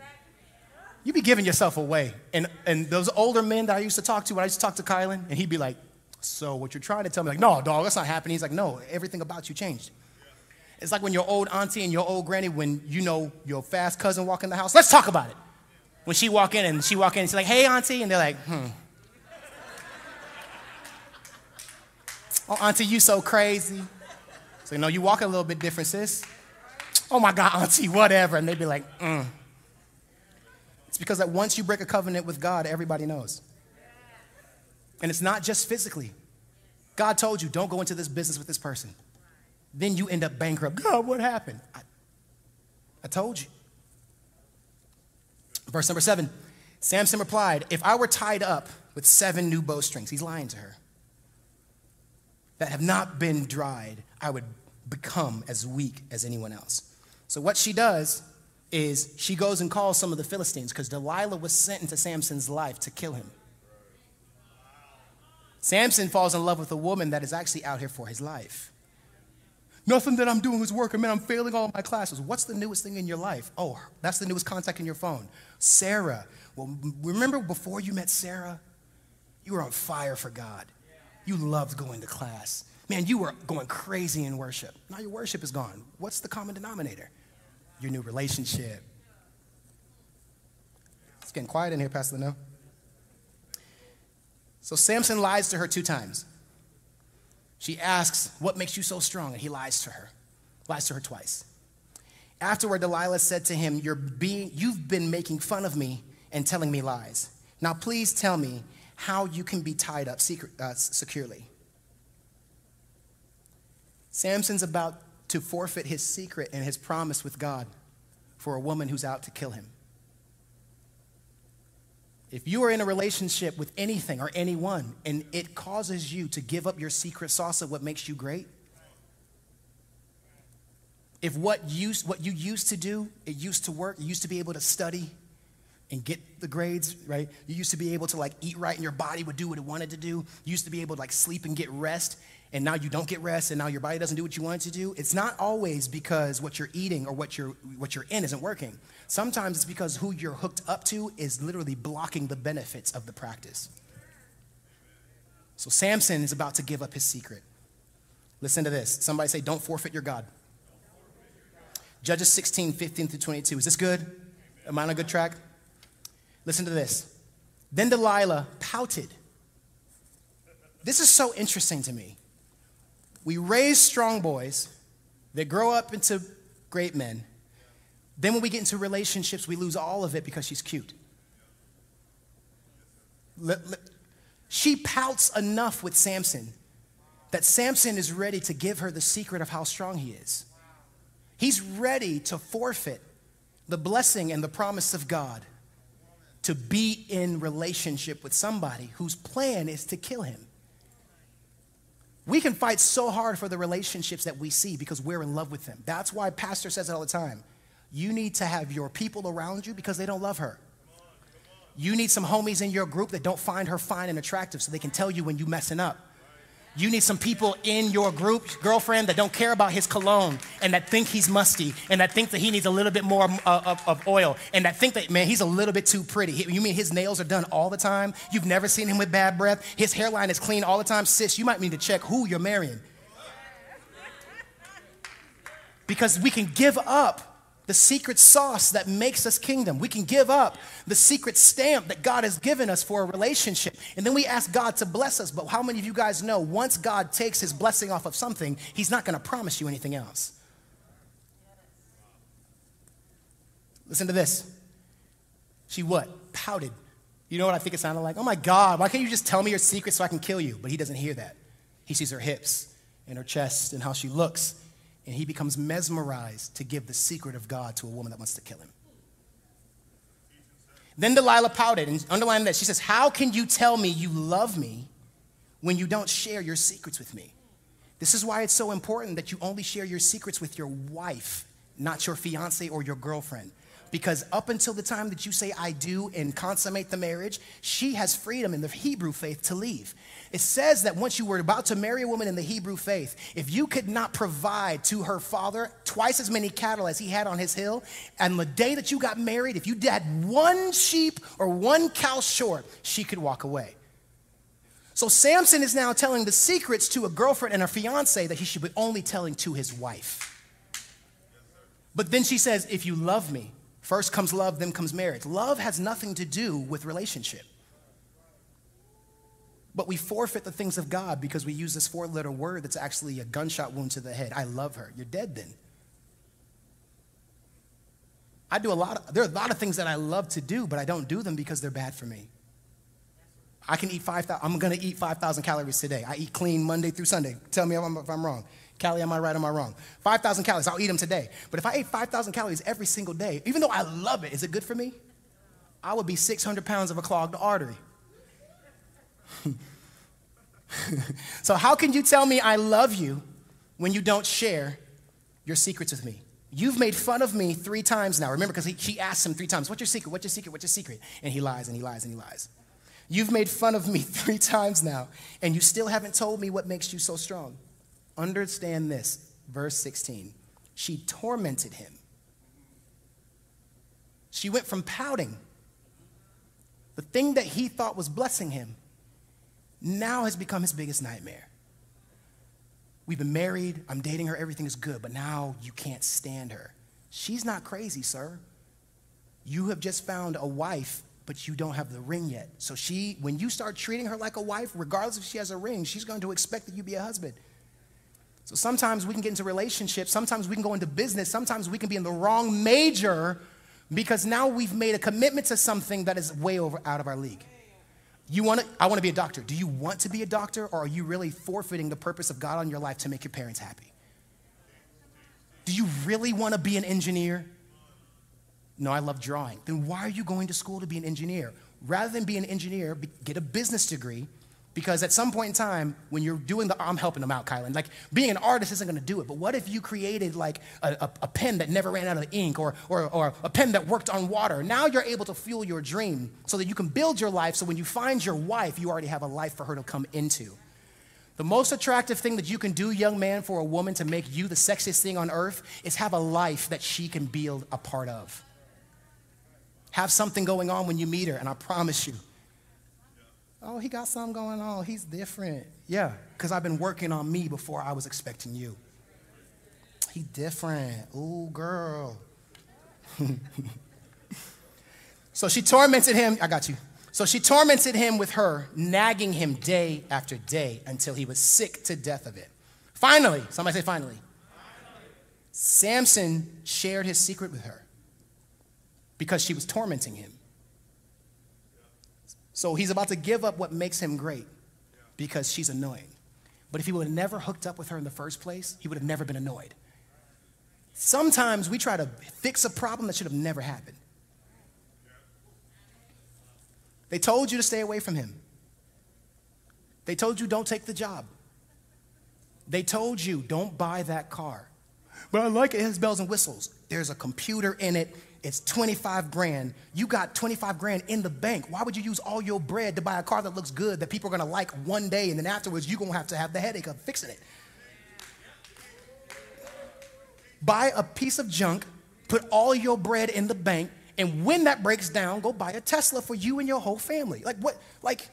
You be giving yourself away. And, and those older men that I used to talk to, when I used to talk to Kylan, and he'd be like, So what you're trying to tell me? Like, no, dog, that's not happening. He's like, No, everything about you changed. It's like when your old auntie and your old granny, when you know your fast cousin walk in the house, let's talk about it. When she walk in and she walk in and she's like, hey, auntie, and they're like, hmm. oh, auntie, you so crazy. So, no, you walk a little bit different, sis. Oh my God, auntie, whatever. And they'd be like, mm. It's because that once you break a covenant with God, everybody knows. And it's not just physically. God told you, don't go into this business with this person. Then you end up bankrupt. God, what happened? I, I told you. Verse number seven Samson replied, If I were tied up with seven new bowstrings, he's lying to her, that have not been dried, I would become as weak as anyone else. So, what she does is she goes and calls some of the Philistines because Delilah was sent into Samson's life to kill him. Samson falls in love with a woman that is actually out here for his life. Nothing that I'm doing is working, man. I'm failing all my classes. What's the newest thing in your life? Oh, that's the newest contact in your phone. Sarah. Well, remember before you met Sarah? You were on fire for God. You loved going to class. Man, you were going crazy in worship. Now your worship is gone. What's the common denominator? Your new relationship. It's getting quiet in here, Pastor Leno. So Samson lies to her two times. She asks, What makes you so strong? And he lies to her, lies to her twice. Afterward, Delilah said to him, You're being, You've been making fun of me and telling me lies. Now, please tell me how you can be tied up secret, uh, securely. Samson's about to forfeit his secret and his promise with God for a woman who's out to kill him. If you are in a relationship with anything or anyone and it causes you to give up your secret sauce of what makes you great, if what you, what you used to do, it used to work, you used to be able to study and get the grades, right? You used to be able to like eat right and your body would do what it wanted to do. You used to be able to like sleep and get rest and now you don't get rest and now your body doesn't do what you want it to do. It's not always because what you're eating or what you're, what you're in isn't working. Sometimes it's because who you're hooked up to is literally blocking the benefits of the practice. So Samson is about to give up his secret. Listen to this. Somebody say, Don't forfeit your God. Judges 16, 15 through 22. Is this good? Am I on a good track? Listen to this. Then Delilah pouted. This is so interesting to me. We raise strong boys, they grow up into great men, then when we get into relationships, we lose all of it because she's cute. She pouts enough with Samson that Samson is ready to give her the secret of how strong he is. He's ready to forfeit the blessing and the promise of God to be in relationship with somebody whose plan is to kill him. We can fight so hard for the relationships that we see because we're in love with them. That's why Pastor says it all the time. You need to have your people around you because they don't love her. You need some homies in your group that don't find her fine and attractive so they can tell you when you're messing up. You need some people in your group, girlfriend, that don't care about his cologne and that think he's musty and that think that he needs a little bit more uh, of, of, oil and that think that, man, he's a little bit too pretty. You mean his nails are done all the time? You've never seen him with bad breath? His hairline is clean all the time? Sis, you might need to check who you're marrying. Because we can give up the secret sauce that makes us kingdom. We can give up the secret stamp that God has given us for a relationship. And then we ask God to bless us. But how many of you guys know once God takes his blessing off of something, he's not going to promise you anything else? Listen to this. She what? Pouted. You know what I think it sounded like? Oh my God, why can't you just tell me your secret so I can kill you? But he doesn't hear that. He sees her hips and her chest and how she looks and he becomes mesmerized to give the secret of God to a woman that wants to kill him. Then Delilah pouted and underlined that. She says, How can you tell me you love me when you don't share your secrets with me? This is why it's so important that you only share your secrets with your wife, not your fiance or your girlfriend. Because up until the time that you say I do and consummate the marriage, she has freedom in the Hebrew faith to leave. It says that once you were about to marry a woman in the Hebrew faith, if you could not provide to her father twice as many cattle as he had on his hill, and the day that you got married, if you had one sheep or one cow short, she could walk away. So Samson is now telling the secrets to a girlfriend and a fiance that he should be only telling to his wife. But then she says, If you love me, first comes love, then comes marriage. Love has nothing to do with relationship. But we forfeit the things of God because we use this four letter word that's actually a gunshot wound to the head. I love her. You're dead then. I do a lot of, there are a lot of things that I love to do, but I don't do them because they're bad for me. I can eat 5,000, I'm gonna eat 5,000 calories today. I eat clean Monday through Sunday. Tell me if I'm, if I'm wrong. Callie, am I right or am I wrong? 5,000 calories, I'll eat them today. But if I ate 5,000 calories every single day, even though I love it, is it good for me? I would be 600 pounds of a clogged artery. [LAUGHS] [LAUGHS] so, how can you tell me I love you when you don't share your secrets with me? You've made fun of me three times now. Remember, because he asked him three times, What's your secret? What's your secret? What's your secret? And he lies and he lies and he lies. You've made fun of me [LAUGHS] three times now, and you still haven't told me what makes you so strong. Understand this, verse 16. She tormented him. She went from pouting, the thing that he thought was blessing him, now has become his biggest nightmare. We've been married, I'm dating her, everything is good, but now you can't stand her. She's not crazy, sir. You have just found a wife, but you don't have the ring yet. So she, when you start treating her like a wife, regardless if she has a ring, she's going to expect that you be a husband. So sometimes we can get into relationships, sometimes we can go into business, sometimes we can be in the wrong major because now we've made a commitment to something that is way over out of our league. You want to, I want to be a doctor. Do you want to be a doctor, or are you really forfeiting the purpose of God on your life to make your parents happy? Do you really want to be an engineer? No, I love drawing. Then why are you going to school to be an engineer? Rather than be an engineer, get a business degree because at some point in time, when you're doing the, oh, I'm helping them out, Kylan. Like being an artist isn't to do it. But what if you created like a, a, a, pen that never ran out of ink, or, or, or a pen that worked on water? Now you're able to fuel your dream so that you can build your life. So when you find your wife, you already have a life for her to come into. The most attractive thing that you can do, young man, for a woman to make you the sexiest thing on earth is have a life that she can build a part of. Have something going on when you meet her, and I promise you, Oh, he got something going on. He's different. Yeah, because I've been working on me before I was expecting you. He different. Ooh, girl. [LAUGHS] so she tormented him. I got you. So she tormented him with her, nagging him day after day until he was sick to death of it. Finally, somebody say finally. finally. Samson shared his secret with her because she was tormenting him. So he's about to give up what makes him great because she's annoying. But if he would have never hooked up with her in the first place, he would have never been annoyed. Sometimes we try to fix a problem that should have never happened. They told you to stay away from him. They told you don't take the job. They told you don't buy that car. But I like it, it has bells and whistles. There's a computer in it, it's 25 grand. You got 25 grand in the bank. Why would you use all your bread to buy a car that looks good that people are gonna like one day and then afterwards you're gonna have to have the headache of fixing it? Buy a piece of junk, put all your bread in the bank, and when that breaks down, go buy a Tesla for you and your whole family. Like what? Like,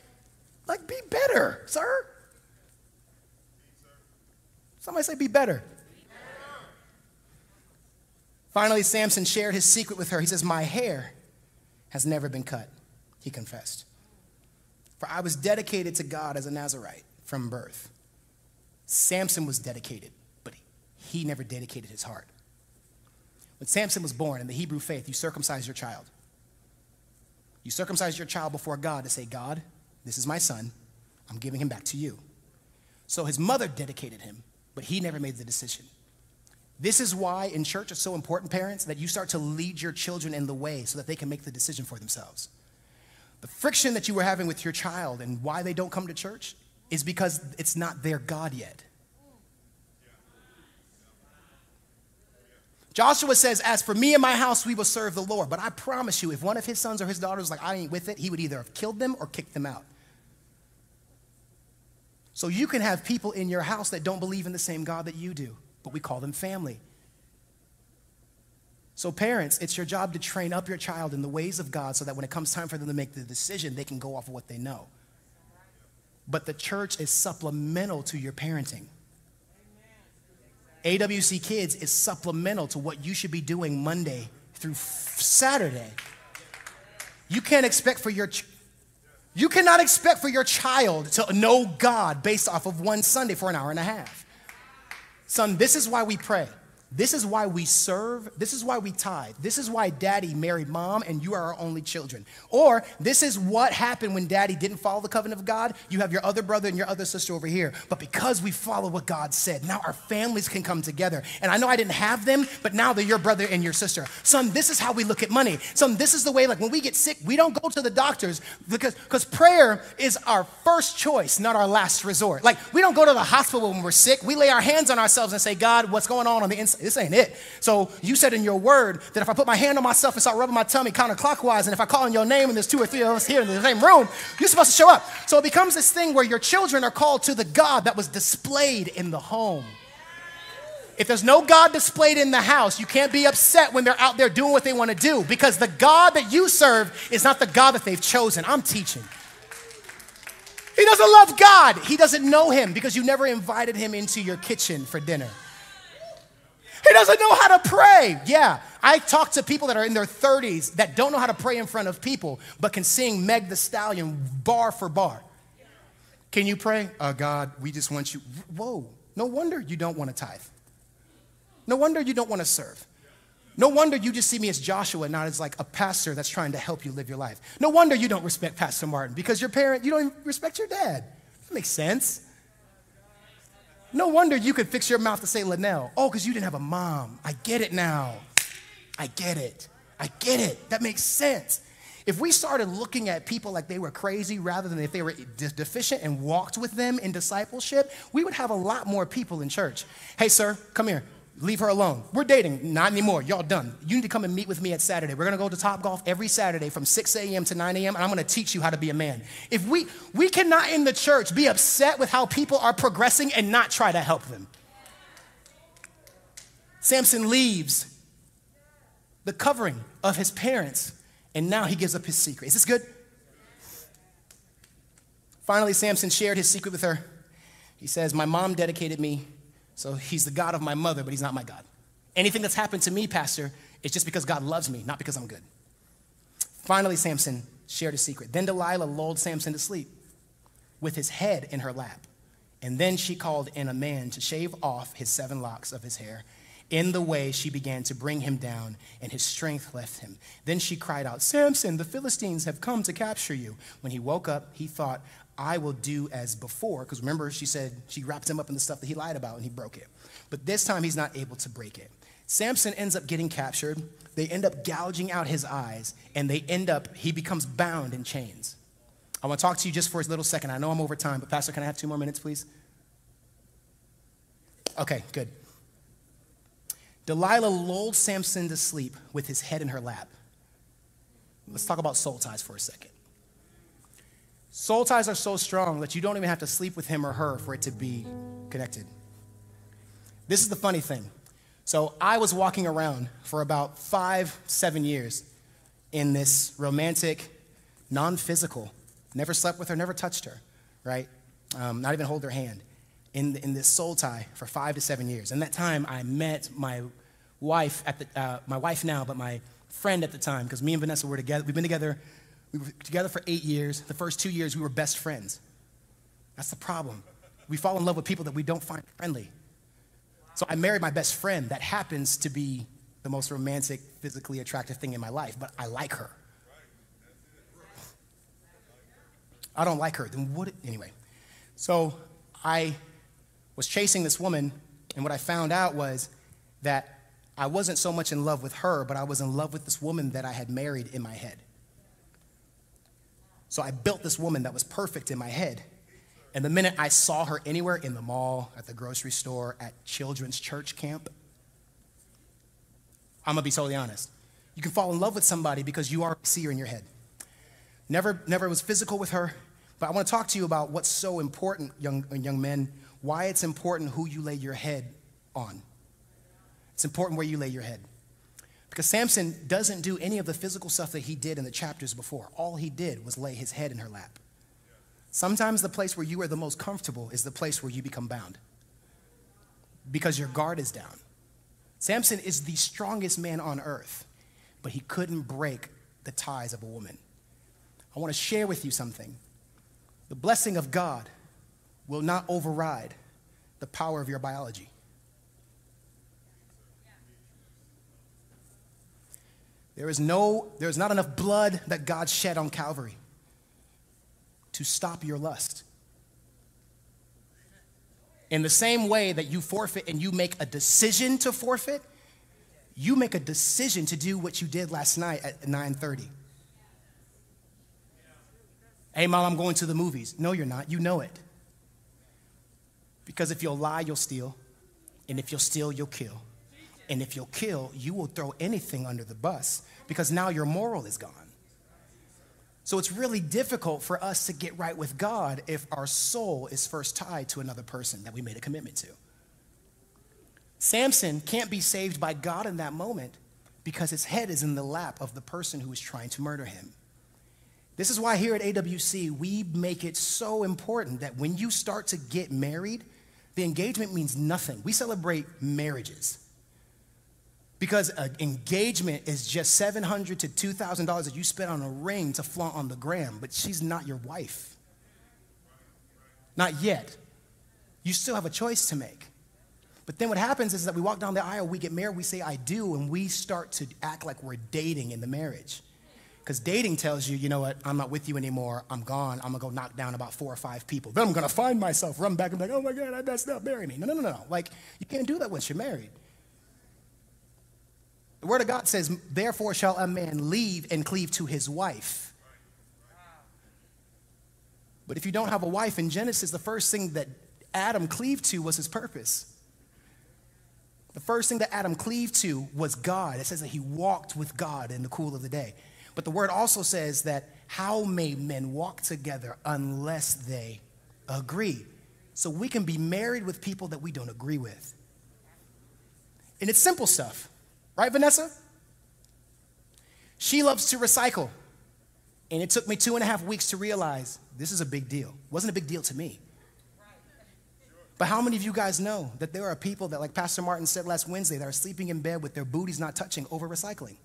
like be better, sir. Somebody say be better. Finally, Samson shared his secret with her. He says, My hair has never been cut, he confessed. For I was dedicated to God as a Nazarite from birth. Samson was dedicated, but he never dedicated his heart. When Samson was born in the Hebrew faith, you circumcise your child. You circumcise your child before God to say, God, this is my son. I'm giving him back to you. So his mother dedicated him, but he never made the decision. This is why in church it's so important, parents, that you start to lead your children in the way so that they can make the decision for themselves. The friction that you were having with your child and why they don't come to church is because it's not their God yet. Joshua says, As for me and my house, we will serve the Lord. But I promise you, if one of his sons or his daughters like, I ain't with it, he would either have killed them or kicked them out. So you can have people in your house that don't believe in the same God that you do, but we call them family. So, parents, it's your job to train up your child in the ways of God so that when it comes time for them to make the decision, they can go off of what they know. But the church is supplemental to your parenting. AWC Kids is supplemental to what you should be doing Monday through Saturday. You can't expect for your ch- you cannot expect for your child to know God based off of one Sunday for an hour and a half. Son, this is why we pray. This is why we serve. This is why we tithe. This is why daddy married mom and you are our only children. Or this is what happened when daddy didn't follow the covenant of God. You have your other brother and your other sister over here. But because we follow what God said, now our families can come together. And I know I didn't have them, but now they're your brother and your sister. Son, this is how we look at money. Son, this is the way, like when we get sick, we don't go to the doctors because because prayer is our first choice, not our last resort. Like we don't go to the hospital when we're sick. We lay our hands on ourselves and say, God, what's going on on the inside? This ain't it. So you said in your word that if I put my hand on myself and start rubbing my tummy counterclockwise, and if I call on your name and there's two or three of us here in the same room, you're supposed to show up. So it becomes this thing where your children are called to the God that was displayed in the home. If there's no God displayed in the house, you can't be upset when they're out there doing what they want to do because the God that you serve is not the God that they've chosen. I'm teaching. He doesn't love God. He doesn't know him because you never invited him into your kitchen for dinner. He doesn't know how to pray. Yeah, I talk to people that are in their 30s that don't know how to pray in front of people, but can sing Meg the Stallion bar for bar. Can you pray? Uh, God, we just want you. Whoa, no wonder you don't want to tithe. No wonder you don't want to serve. No wonder you just see me as Joshua, not as like a pastor that's trying to help you live your life. No wonder you don't respect Pastor Martin because your parent, you don't even respect your dad. That makes sense. No wonder you could fix your mouth to say Linnell. Oh, because you didn't have a mom. I get it now. I get it. I get it. That makes sense. If we started looking at people like they were crazy rather than if they were de- deficient and walked with them in discipleship, we would have a lot more people in church. Hey, sir, come here. Leave her alone. We're dating. Not anymore. Y'all done. You need to come and meet with me at Saturday. We're going to go to Topgolf every Saturday from 6 a.m. to 9 a.m. and I'm going to teach you how to be a man. If we we cannot in the church be upset with how people are progressing and not try to help them. Samson leaves the covering of his parents and now he gives up his secret. Is this good? Finally, Samson shared his secret with her. He says, My mom dedicated me so he's the God of my mother, but he's not my God. Anything that's happened to me, Pastor, is just because God loves me, not because I'm good. Finally, Samson shared a secret. Then Delilah lulled Samson to sleep with his head in her lap. And then she called in a man to shave off his seven locks of his hair. In the way, she began to bring him down, and his strength left him. Then she cried out, Samson, the Philistines have come to capture you. When he woke up, he thought, I will do as before. Because remember, she said she wrapped him up in the stuff that he lied about and he broke it. But this time, he's not able to break it. Samson ends up getting captured. They end up gouging out his eyes, and they end up, he becomes bound in chains. I want to talk to you just for a little second. I know I'm over time, but Pastor, can I have two more minutes, please? Okay, good. Delilah lulled Samson to sleep with his head in her lap. Let's talk about soul ties for a second. Soul ties are so strong that you don't even have to sleep with him or her for it to be connected. This is the funny thing. So I was walking around for about five, seven years in this romantic, non physical, never slept with her, never touched her, right? Um, not even hold her hand, in, in this soul tie for five to seven years. And that time I met my wife at the, uh, my wife now, but my friend at the time, because me and Vanessa were together, we've been together we were together for eight years. The first two years, we were best friends. That's the problem. We fall in love with people that we don't find friendly. So I married my best friend that happens to be the most romantic, physically attractive thing in my life, but I like her. I don't like her. Then what? Anyway, so I was chasing this woman, and what I found out was that I wasn't so much in love with her, but I was in love with this woman that I had married in my head. So I built this woman that was perfect in my head. And the minute I saw her anywhere in the mall, at the grocery store, at children's church camp, I'm gonna be totally honest. You can fall in love with somebody because you already see her in your head. Never, never was physical with her, but I want to talk to you about what's so important, young, uh, young men, why it's important who you lay your head on. It's important where you lay your head. Because Samson doesn't do any of the physical stuff that he did in the chapters before. All he did was lay his head in her lap. Sometimes the place where you are the most comfortable is the place where you become bound because your guard is down. Samson is the strongest man on earth, but he couldn't break the ties of a woman. I want to share with you something. The blessing of God will not override the power of your biology. There is no, there is not enough blood that God shed on Calvary to stop your lust. In the same way that you forfeit and you make a decision to forfeit, you make a decision to do what you did last night at 9:30. Hey mom, I'm going to the movies. No, you're not. You know it. Because if you'll lie, you'll steal. And if you'll steal, you'll kill. And if you'll kill, you will throw anything under the bus because now your moral is gone. So it's really difficult for us to get right with God if our soul is first tied to another person that we made a commitment to. Samson can't be saved by God in that moment because his head is in the lap of the person who is trying to murder him. This is why here at AWC, we make it so important that when you start to get married, the engagement means nothing. We celebrate marriages. Because an engagement is just 700 to $2,000 that you spend on a ring to flaunt on the gram, but she's not your wife. Not yet. You still have a choice to make. But then what happens is that we walk down the aisle, we get married, we say, I do, and we start to act like we're dating in the marriage. Because dating tells you, you know what, I'm not with you anymore, I'm gone, I'm gonna go knock down about four or five people. Then I'm gonna find myself, run back and be like, oh my God, I messed up, marry me. No, no, no, no. Like, you can't do that once you're married. The Word of God says, Therefore shall a man leave and cleave to his wife. But if you don't have a wife in Genesis, the first thing that Adam cleaved to was his purpose. The first thing that Adam cleaved to was God. It says that he walked with God in the cool of the day. But the word also says that how may men walk together unless they agree? So we can be married with people that we don't agree with. And it's simple stuff. Right, Vanessa? She loves to recycle. And it took me two and a half weeks to realize this is a big deal. It wasn't a big deal to me. But how many of you guys know that there are people that, like Pastor Martin said last Wednesday, that are sleeping in bed with their booties not touching over recycling?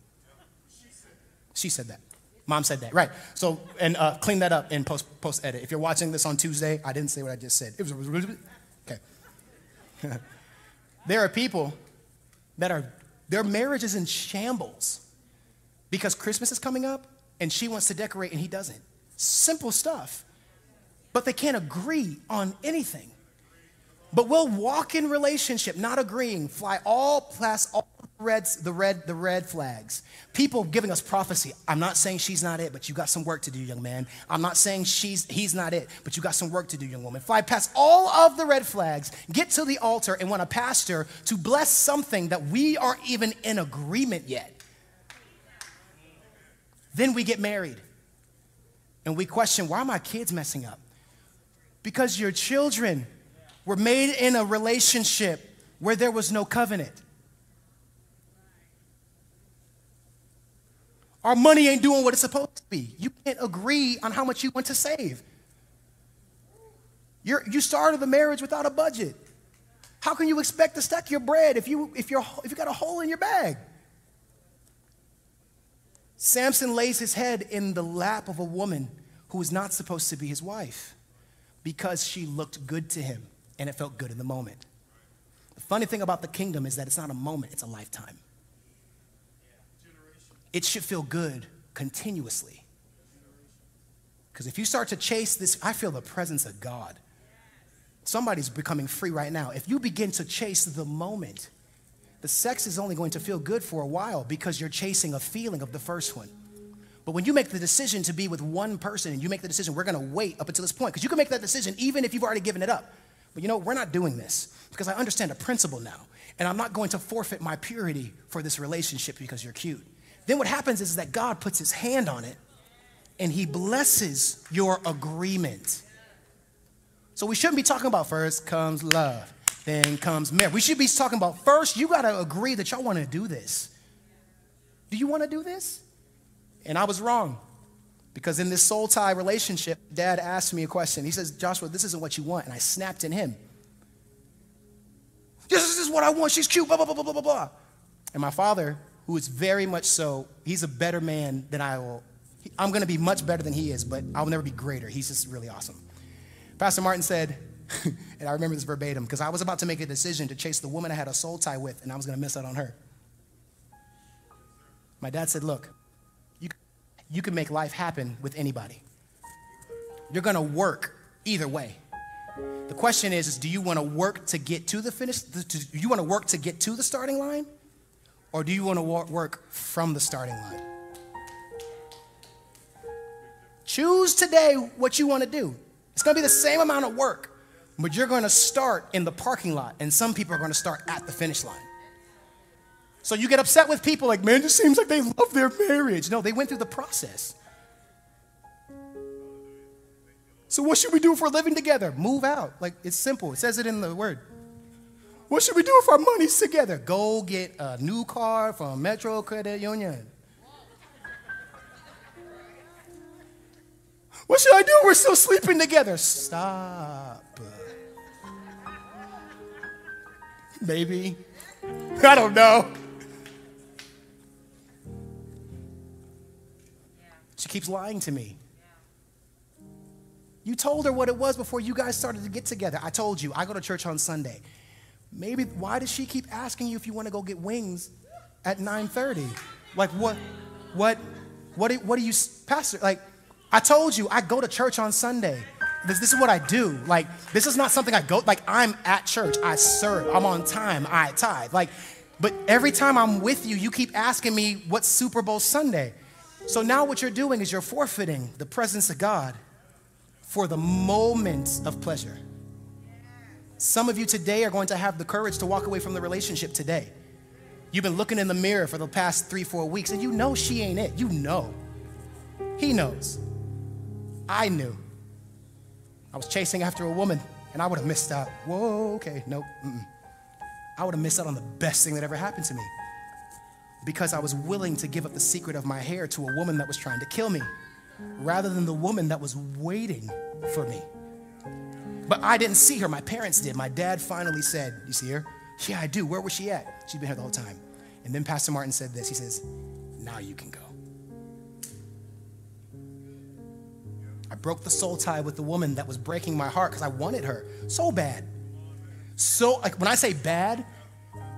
She said that. Mom said that. Right. So, and uh, clean that up in post, post edit. If you're watching this on Tuesday, I didn't say what I just said. It was, [LAUGHS] okay. [LAUGHS] there are people that are their marriage is in shambles because Christmas is coming up and she wants to decorate and he doesn't. Simple stuff. But they can't agree on anything. But we'll walk in relationship, not agreeing, fly all past all reds, the red, the red flags. People giving us prophecy. I'm not saying she's not it, but you got some work to do, young man. I'm not saying she's he's not it, but you got some work to do, young woman. Fly past all of the red flags, get to the altar, and want a pastor to bless something that we aren't even in agreement yet. Then we get married. And we question, why are my kids messing up? Because your children were made in a relationship where there was no covenant. Our money ain't doing what it's supposed to be. You can't agree on how much you want to save. You're, you started the marriage without a budget. How can you expect to stack your bread if you, if, you're, if you got a hole in your bag? Samson lays his head in the lap of a woman who was not supposed to be his wife because she looked good to him and it felt good in the moment. The funny thing about the kingdom is that it's not a moment, it's a lifetime. It should feel good continuously. Because if you start to chase this, I feel the presence of God. Somebody's becoming free right now. If you begin to chase the moment, the sex is only going to feel good for a while because you're chasing a feeling of the first one. But when you make the decision to be with one person and you make the decision, we're gonna wait up until this point, because you can make that decision even if you've already given it up. But you know, we're not doing this because I understand a principle now. And I'm not going to forfeit my purity for this relationship because you're cute. Then what happens is that God puts his hand on it and he blesses your agreement. So we shouldn't be talking about first comes love, then comes marriage. We should be talking about first, you got to agree that y'all want to do this. Do you want to do this? And I was wrong. Because in this soul tie relationship, dad asked me a question. He says, Joshua, this isn't what you want. And I snapped in him. This is what I want. She's cute, blah, blah, blah, blah, blah, blah. And my father, who is very much so, he's a better man than I will. I'm going to be much better than he is, but I'll never be greater. He's just really awesome. Pastor Martin said, [LAUGHS] and I remember this verbatim, because I was about to make a decision to chase the woman I had a soul tie with, and I was going to miss out on her. My dad said, Look, you can make life happen with anybody. You're to work either way. The question is, is do you want to work to get to the finish? Do you want to work to get to the starting line? Or do you want to work from the starting line? Choose today what you want to do. It's to be the same amount of work, but you're to start in the parking lot, and some people are to start at the finish line. So you get upset with people like, man, it just seems like they love their marriage. No, they went through the process. So what should we do if we're living together? Move out. Like it's simple. It says it in the word. What should we do if our money's together? Go get a new car from Metro Credit Union. What should I do? We're still sleeping together. Stop. Maybe. [LAUGHS] I don't know. She keeps lying to me. You told her what it was before you guys started to get together. I told you, I go to church on Sunday. Maybe why does she keep asking you if you want to go get wings at 9:30? Like what what what what do you pastor like I told you I go to church on Sunday. This, this is what I do. Like this is not something I go like I'm at church. I serve. I'm on time. I tithe. Like but every time I'm with you, you keep asking me what's Super Bowl Sunday. So now what you're doing is you're forfeiting the presence of God for the moments of pleasure. Some of you today are going to have the courage to walk away from the relationship today. You've been looking in the mirror for the past three, four weeks, and you know she ain't it. You know. He knows. I knew. I was chasing after a woman, and I would have missed out. Whoa, okay, nope. Mm-mm. I would have missed out on the best thing that ever happened to me because I was willing to give up the secret of my hair to a woman that was trying to kill me rather than the woman that was waiting for me. But I didn't see her, my parents did. My dad finally said, You see her? Yeah, I do. Where was she at? She'd been here the whole time. And then Pastor Martin said this He says, Now you can go. I broke the soul tie with the woman that was breaking my heart because I wanted her so bad. So, like, when I say bad,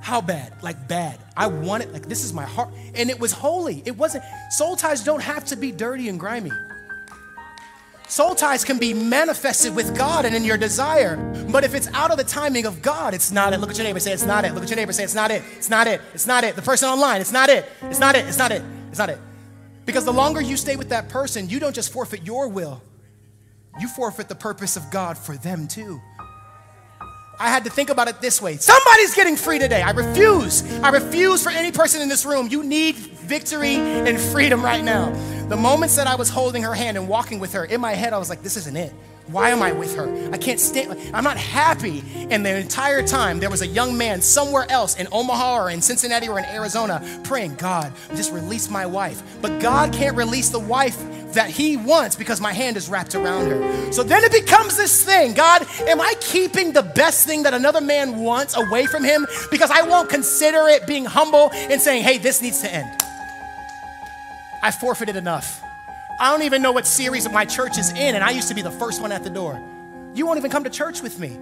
how bad? Like bad. I want it. Like this is my heart. And it was holy. It wasn't. Soul ties don't have to be dirty and grimy. Soul ties can be manifested with God and in your desire. But if it's out of the timing of God, it's not it. Look at your neighbor, say it's not it. Look at your neighbor, say it's not it. It's not it. It's not it. The person online, it's not it. It's not it. It's not it. It's not it. Because the longer you stay with that person, you don't just forfeit your will, you forfeit the purpose of God for them too. I had to think about it this way somebody's getting free today. I refuse. I refuse for any person in this room. You need victory and freedom right now. The moments that I was holding her hand and walking with her, in my head, I was like, this isn't it. Why am I with her? I can't stand. I'm not happy. And the entire time, there was a young man somewhere else in Omaha or in Cincinnati or in Arizona praying, God, just release my wife. But God can't release the wife that He wants because my hand is wrapped around her. So then it becomes this thing God, am I keeping the best thing that another man wants away from him because I won't consider it being humble and saying, hey, this needs to end? I forfeited enough. I don't even know what series my church is in, and I used to be the first one at the door. You won't even come to church with me.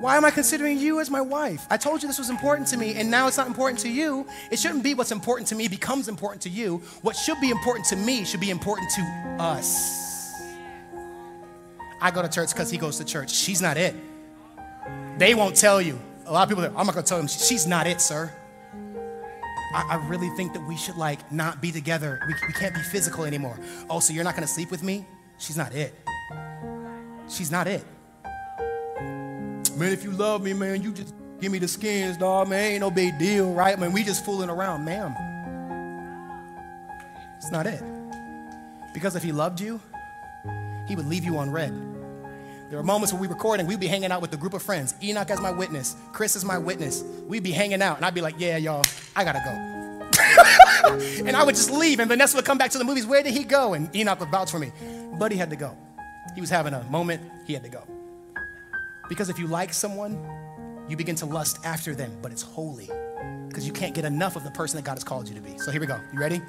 Why am I considering you as my wife? I told you this was important to me, and now it's not important to you. It shouldn't be what's important to me becomes important to you. What should be important to me should be important to us. I go to church because he goes to church. She's not it. They won't tell you. A lot of people, I'm not going to tell them, she's not it, sir. I, I really think that we should like not be together. We, we can't be physical anymore. Oh, so you're not gonna sleep with me? She's not it. She's not it. Man, if you love me, man, you just give me the skins, dog. Man, ain't no big deal, right? Man, we just fooling around, ma'am. It's not it. Because if he loved you, he would leave you on read. There are moments when we recording, we'd be hanging out with a group of friends. Enoch as my witness, Chris is my witness. We'd be hanging out, and I'd be like, yeah, y'all, I gotta go. [LAUGHS] and I would just leave, and Vanessa would come back to the movies. Where did he go? And Enoch would vouch for me. But he had to go. He was having a moment, he had to go. Because if you like someone, you begin to lust after them, but it's holy. Because you can't get enough of the person that God has called you to be. So here we go. You ready?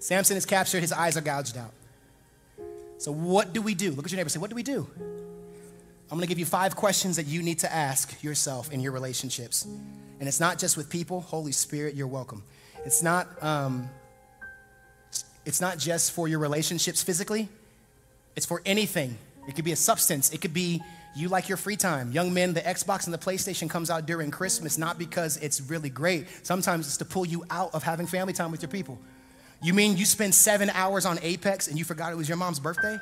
Samson is captured, his eyes are gouged out. So, what do we do? Look at your neighbor say, What do we do? I'm gonna give you five questions that you need to ask yourself in your relationships. And it's not just with people, Holy Spirit, you're welcome. It's not, um, it's not just for your relationships physically, it's for anything. It could be a substance, it could be you like your free time. Young men, the Xbox and the PlayStation comes out during Christmas not because it's really great. Sometimes it's to pull you out of having family time with your people. You mean you spend seven hours on Apex and you forgot it was your mom's birthday?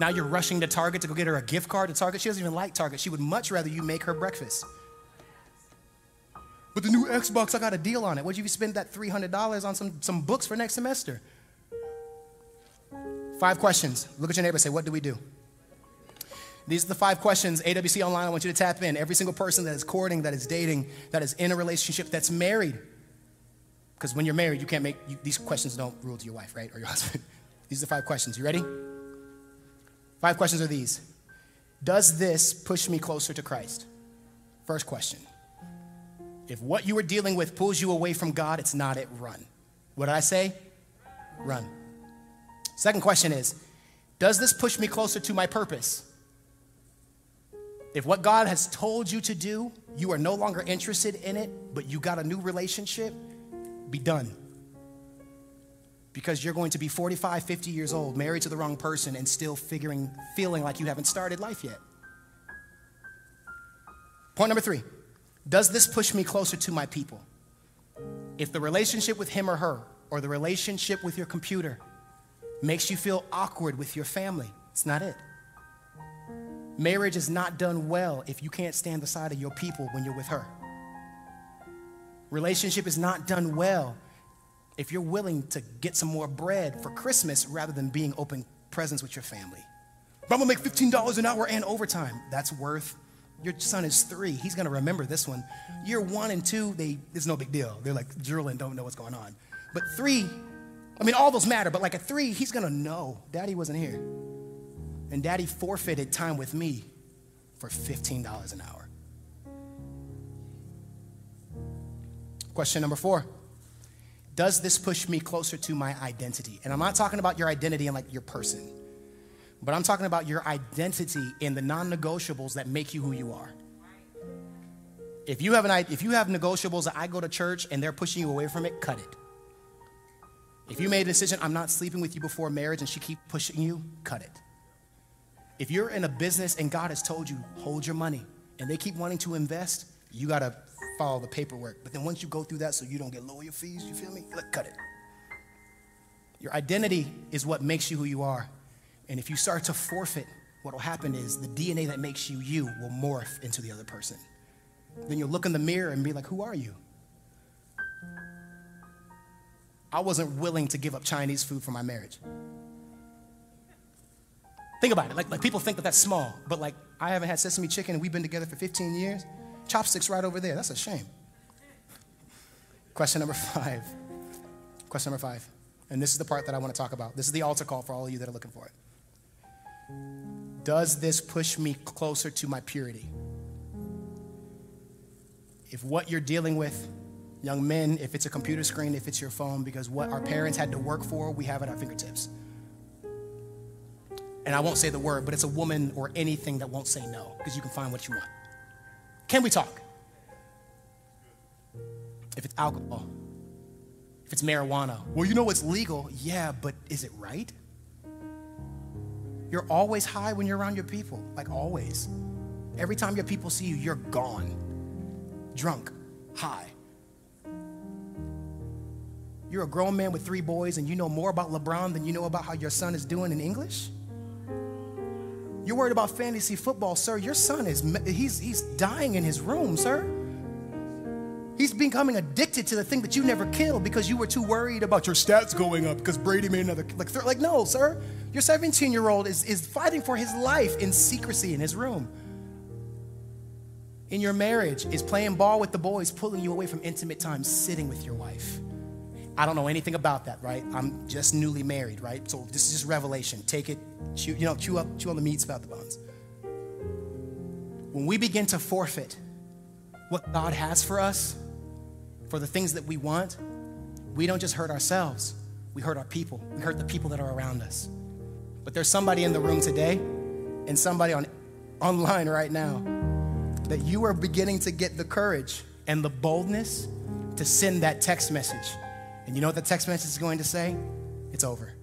Now you're rushing to Target to go get her a gift card to Target. She doesn't even like Target. She would much rather you make her breakfast. But the new Xbox, I got a deal on it. Would you spend that $300 on some, some books for next semester? Five questions. Look at your neighbor say, What do we do? These are the five questions, AWC Online, I want you to tap in. Every single person that is courting, that is dating, that is in a relationship, that's married, because when you're married, you can't make you, these questions don't rule to your wife, right? Or your [LAUGHS] husband. these are the five questions. You ready? Five questions are these Does this push me closer to Christ? First question. If what you are dealing with pulls you away from God, it's not it, run. What did I say? Run. Second question is Does this push me closer to my purpose? If what God has told you to do, you are no longer interested in it, but you got a new relationship, be done. Because you're going to be 45, 50 years old, married to the wrong person, and still figuring, feeling like you haven't started life yet. Point number three Does this push me closer to my people? If the relationship with him or her, or the relationship with your computer, makes you feel awkward with your family, it's not it. Marriage is not done well if you can't stand the side of your people when you're with her. Relationship is not done well if you're willing to get some more bread for Christmas rather than being open presents with your family. But I'm gonna make $15 an hour and overtime. That's worth. Your son is three. He's gonna remember this one. Year one and two, they it's no big deal. They're like drooling, don't know what's going on. But three, I mean, all those matter. But like at three, he's gonna know. Daddy wasn't here, and Daddy forfeited time with me for $15 an hour. Question number four Does this push me closer to my identity? And I'm not talking about your identity and like your person, but I'm talking about your identity in the non negotiables that make you who you are. If you, have an, if you have negotiables that I go to church and they're pushing you away from it, cut it. If you made a decision, I'm not sleeping with you before marriage and she keep pushing you, cut it. If you're in a business and God has told you, hold your money, and they keep wanting to invest, you got to follow the paperwork. But then once you go through that so you don't get lawyer fees, you feel me? Look, cut it. Your identity is what makes you who you are. And if you start to forfeit, what will happen is the DNA that makes you you will morph into the other person. Then you'll look in the mirror and be like, who are you? I wasn't willing to give up Chinese food for my marriage. Think about it. Like, like people think that that's small, but like I haven't had sesame chicken and we've been together for 15 years. Chopsticks right over there. That's a shame. Question number five. Question number five. And this is the part that I want to talk about. This is the altar call for all of you that are looking for it. Does this push me closer to my purity? If what you're dealing with, young men, if it's a computer screen, if it's your phone, because what our parents had to work for, we have at our fingertips. And I won't say the word, but it's a woman or anything that won't say no, because you can find what you want. Can we talk? If it's alcohol, if it's marijuana, well, you know it's legal. Yeah, but is it right? You're always high when you're around your people, like always. Every time your people see you, you're gone, drunk, high. You're a grown man with three boys and you know more about LeBron than you know about how your son is doing in English? You're worried about fantasy football, sir. Your son is he's he's dying in his room, sir. He's becoming addicted to the thing that you never killed because you were too worried about your stats going up because Brady made another like like no, sir. Your 17 year old is, is fighting for his life in secrecy in his room. In your marriage, is playing ball with the boys, pulling you away from intimate time, sitting with your wife. I don't know anything about that, right? I'm just newly married, right? So this is just revelation. Take it, chew, you know, chew up, chew on the meats about the bones. When we begin to forfeit what God has for us, for the things that we want, we don't just hurt ourselves, we hurt our people. We hurt the people that are around us. But there's somebody in the room today and somebody on online right now that you are beginning to get the courage and the boldness to send that text message. And you know what the text message is going to say? It's over.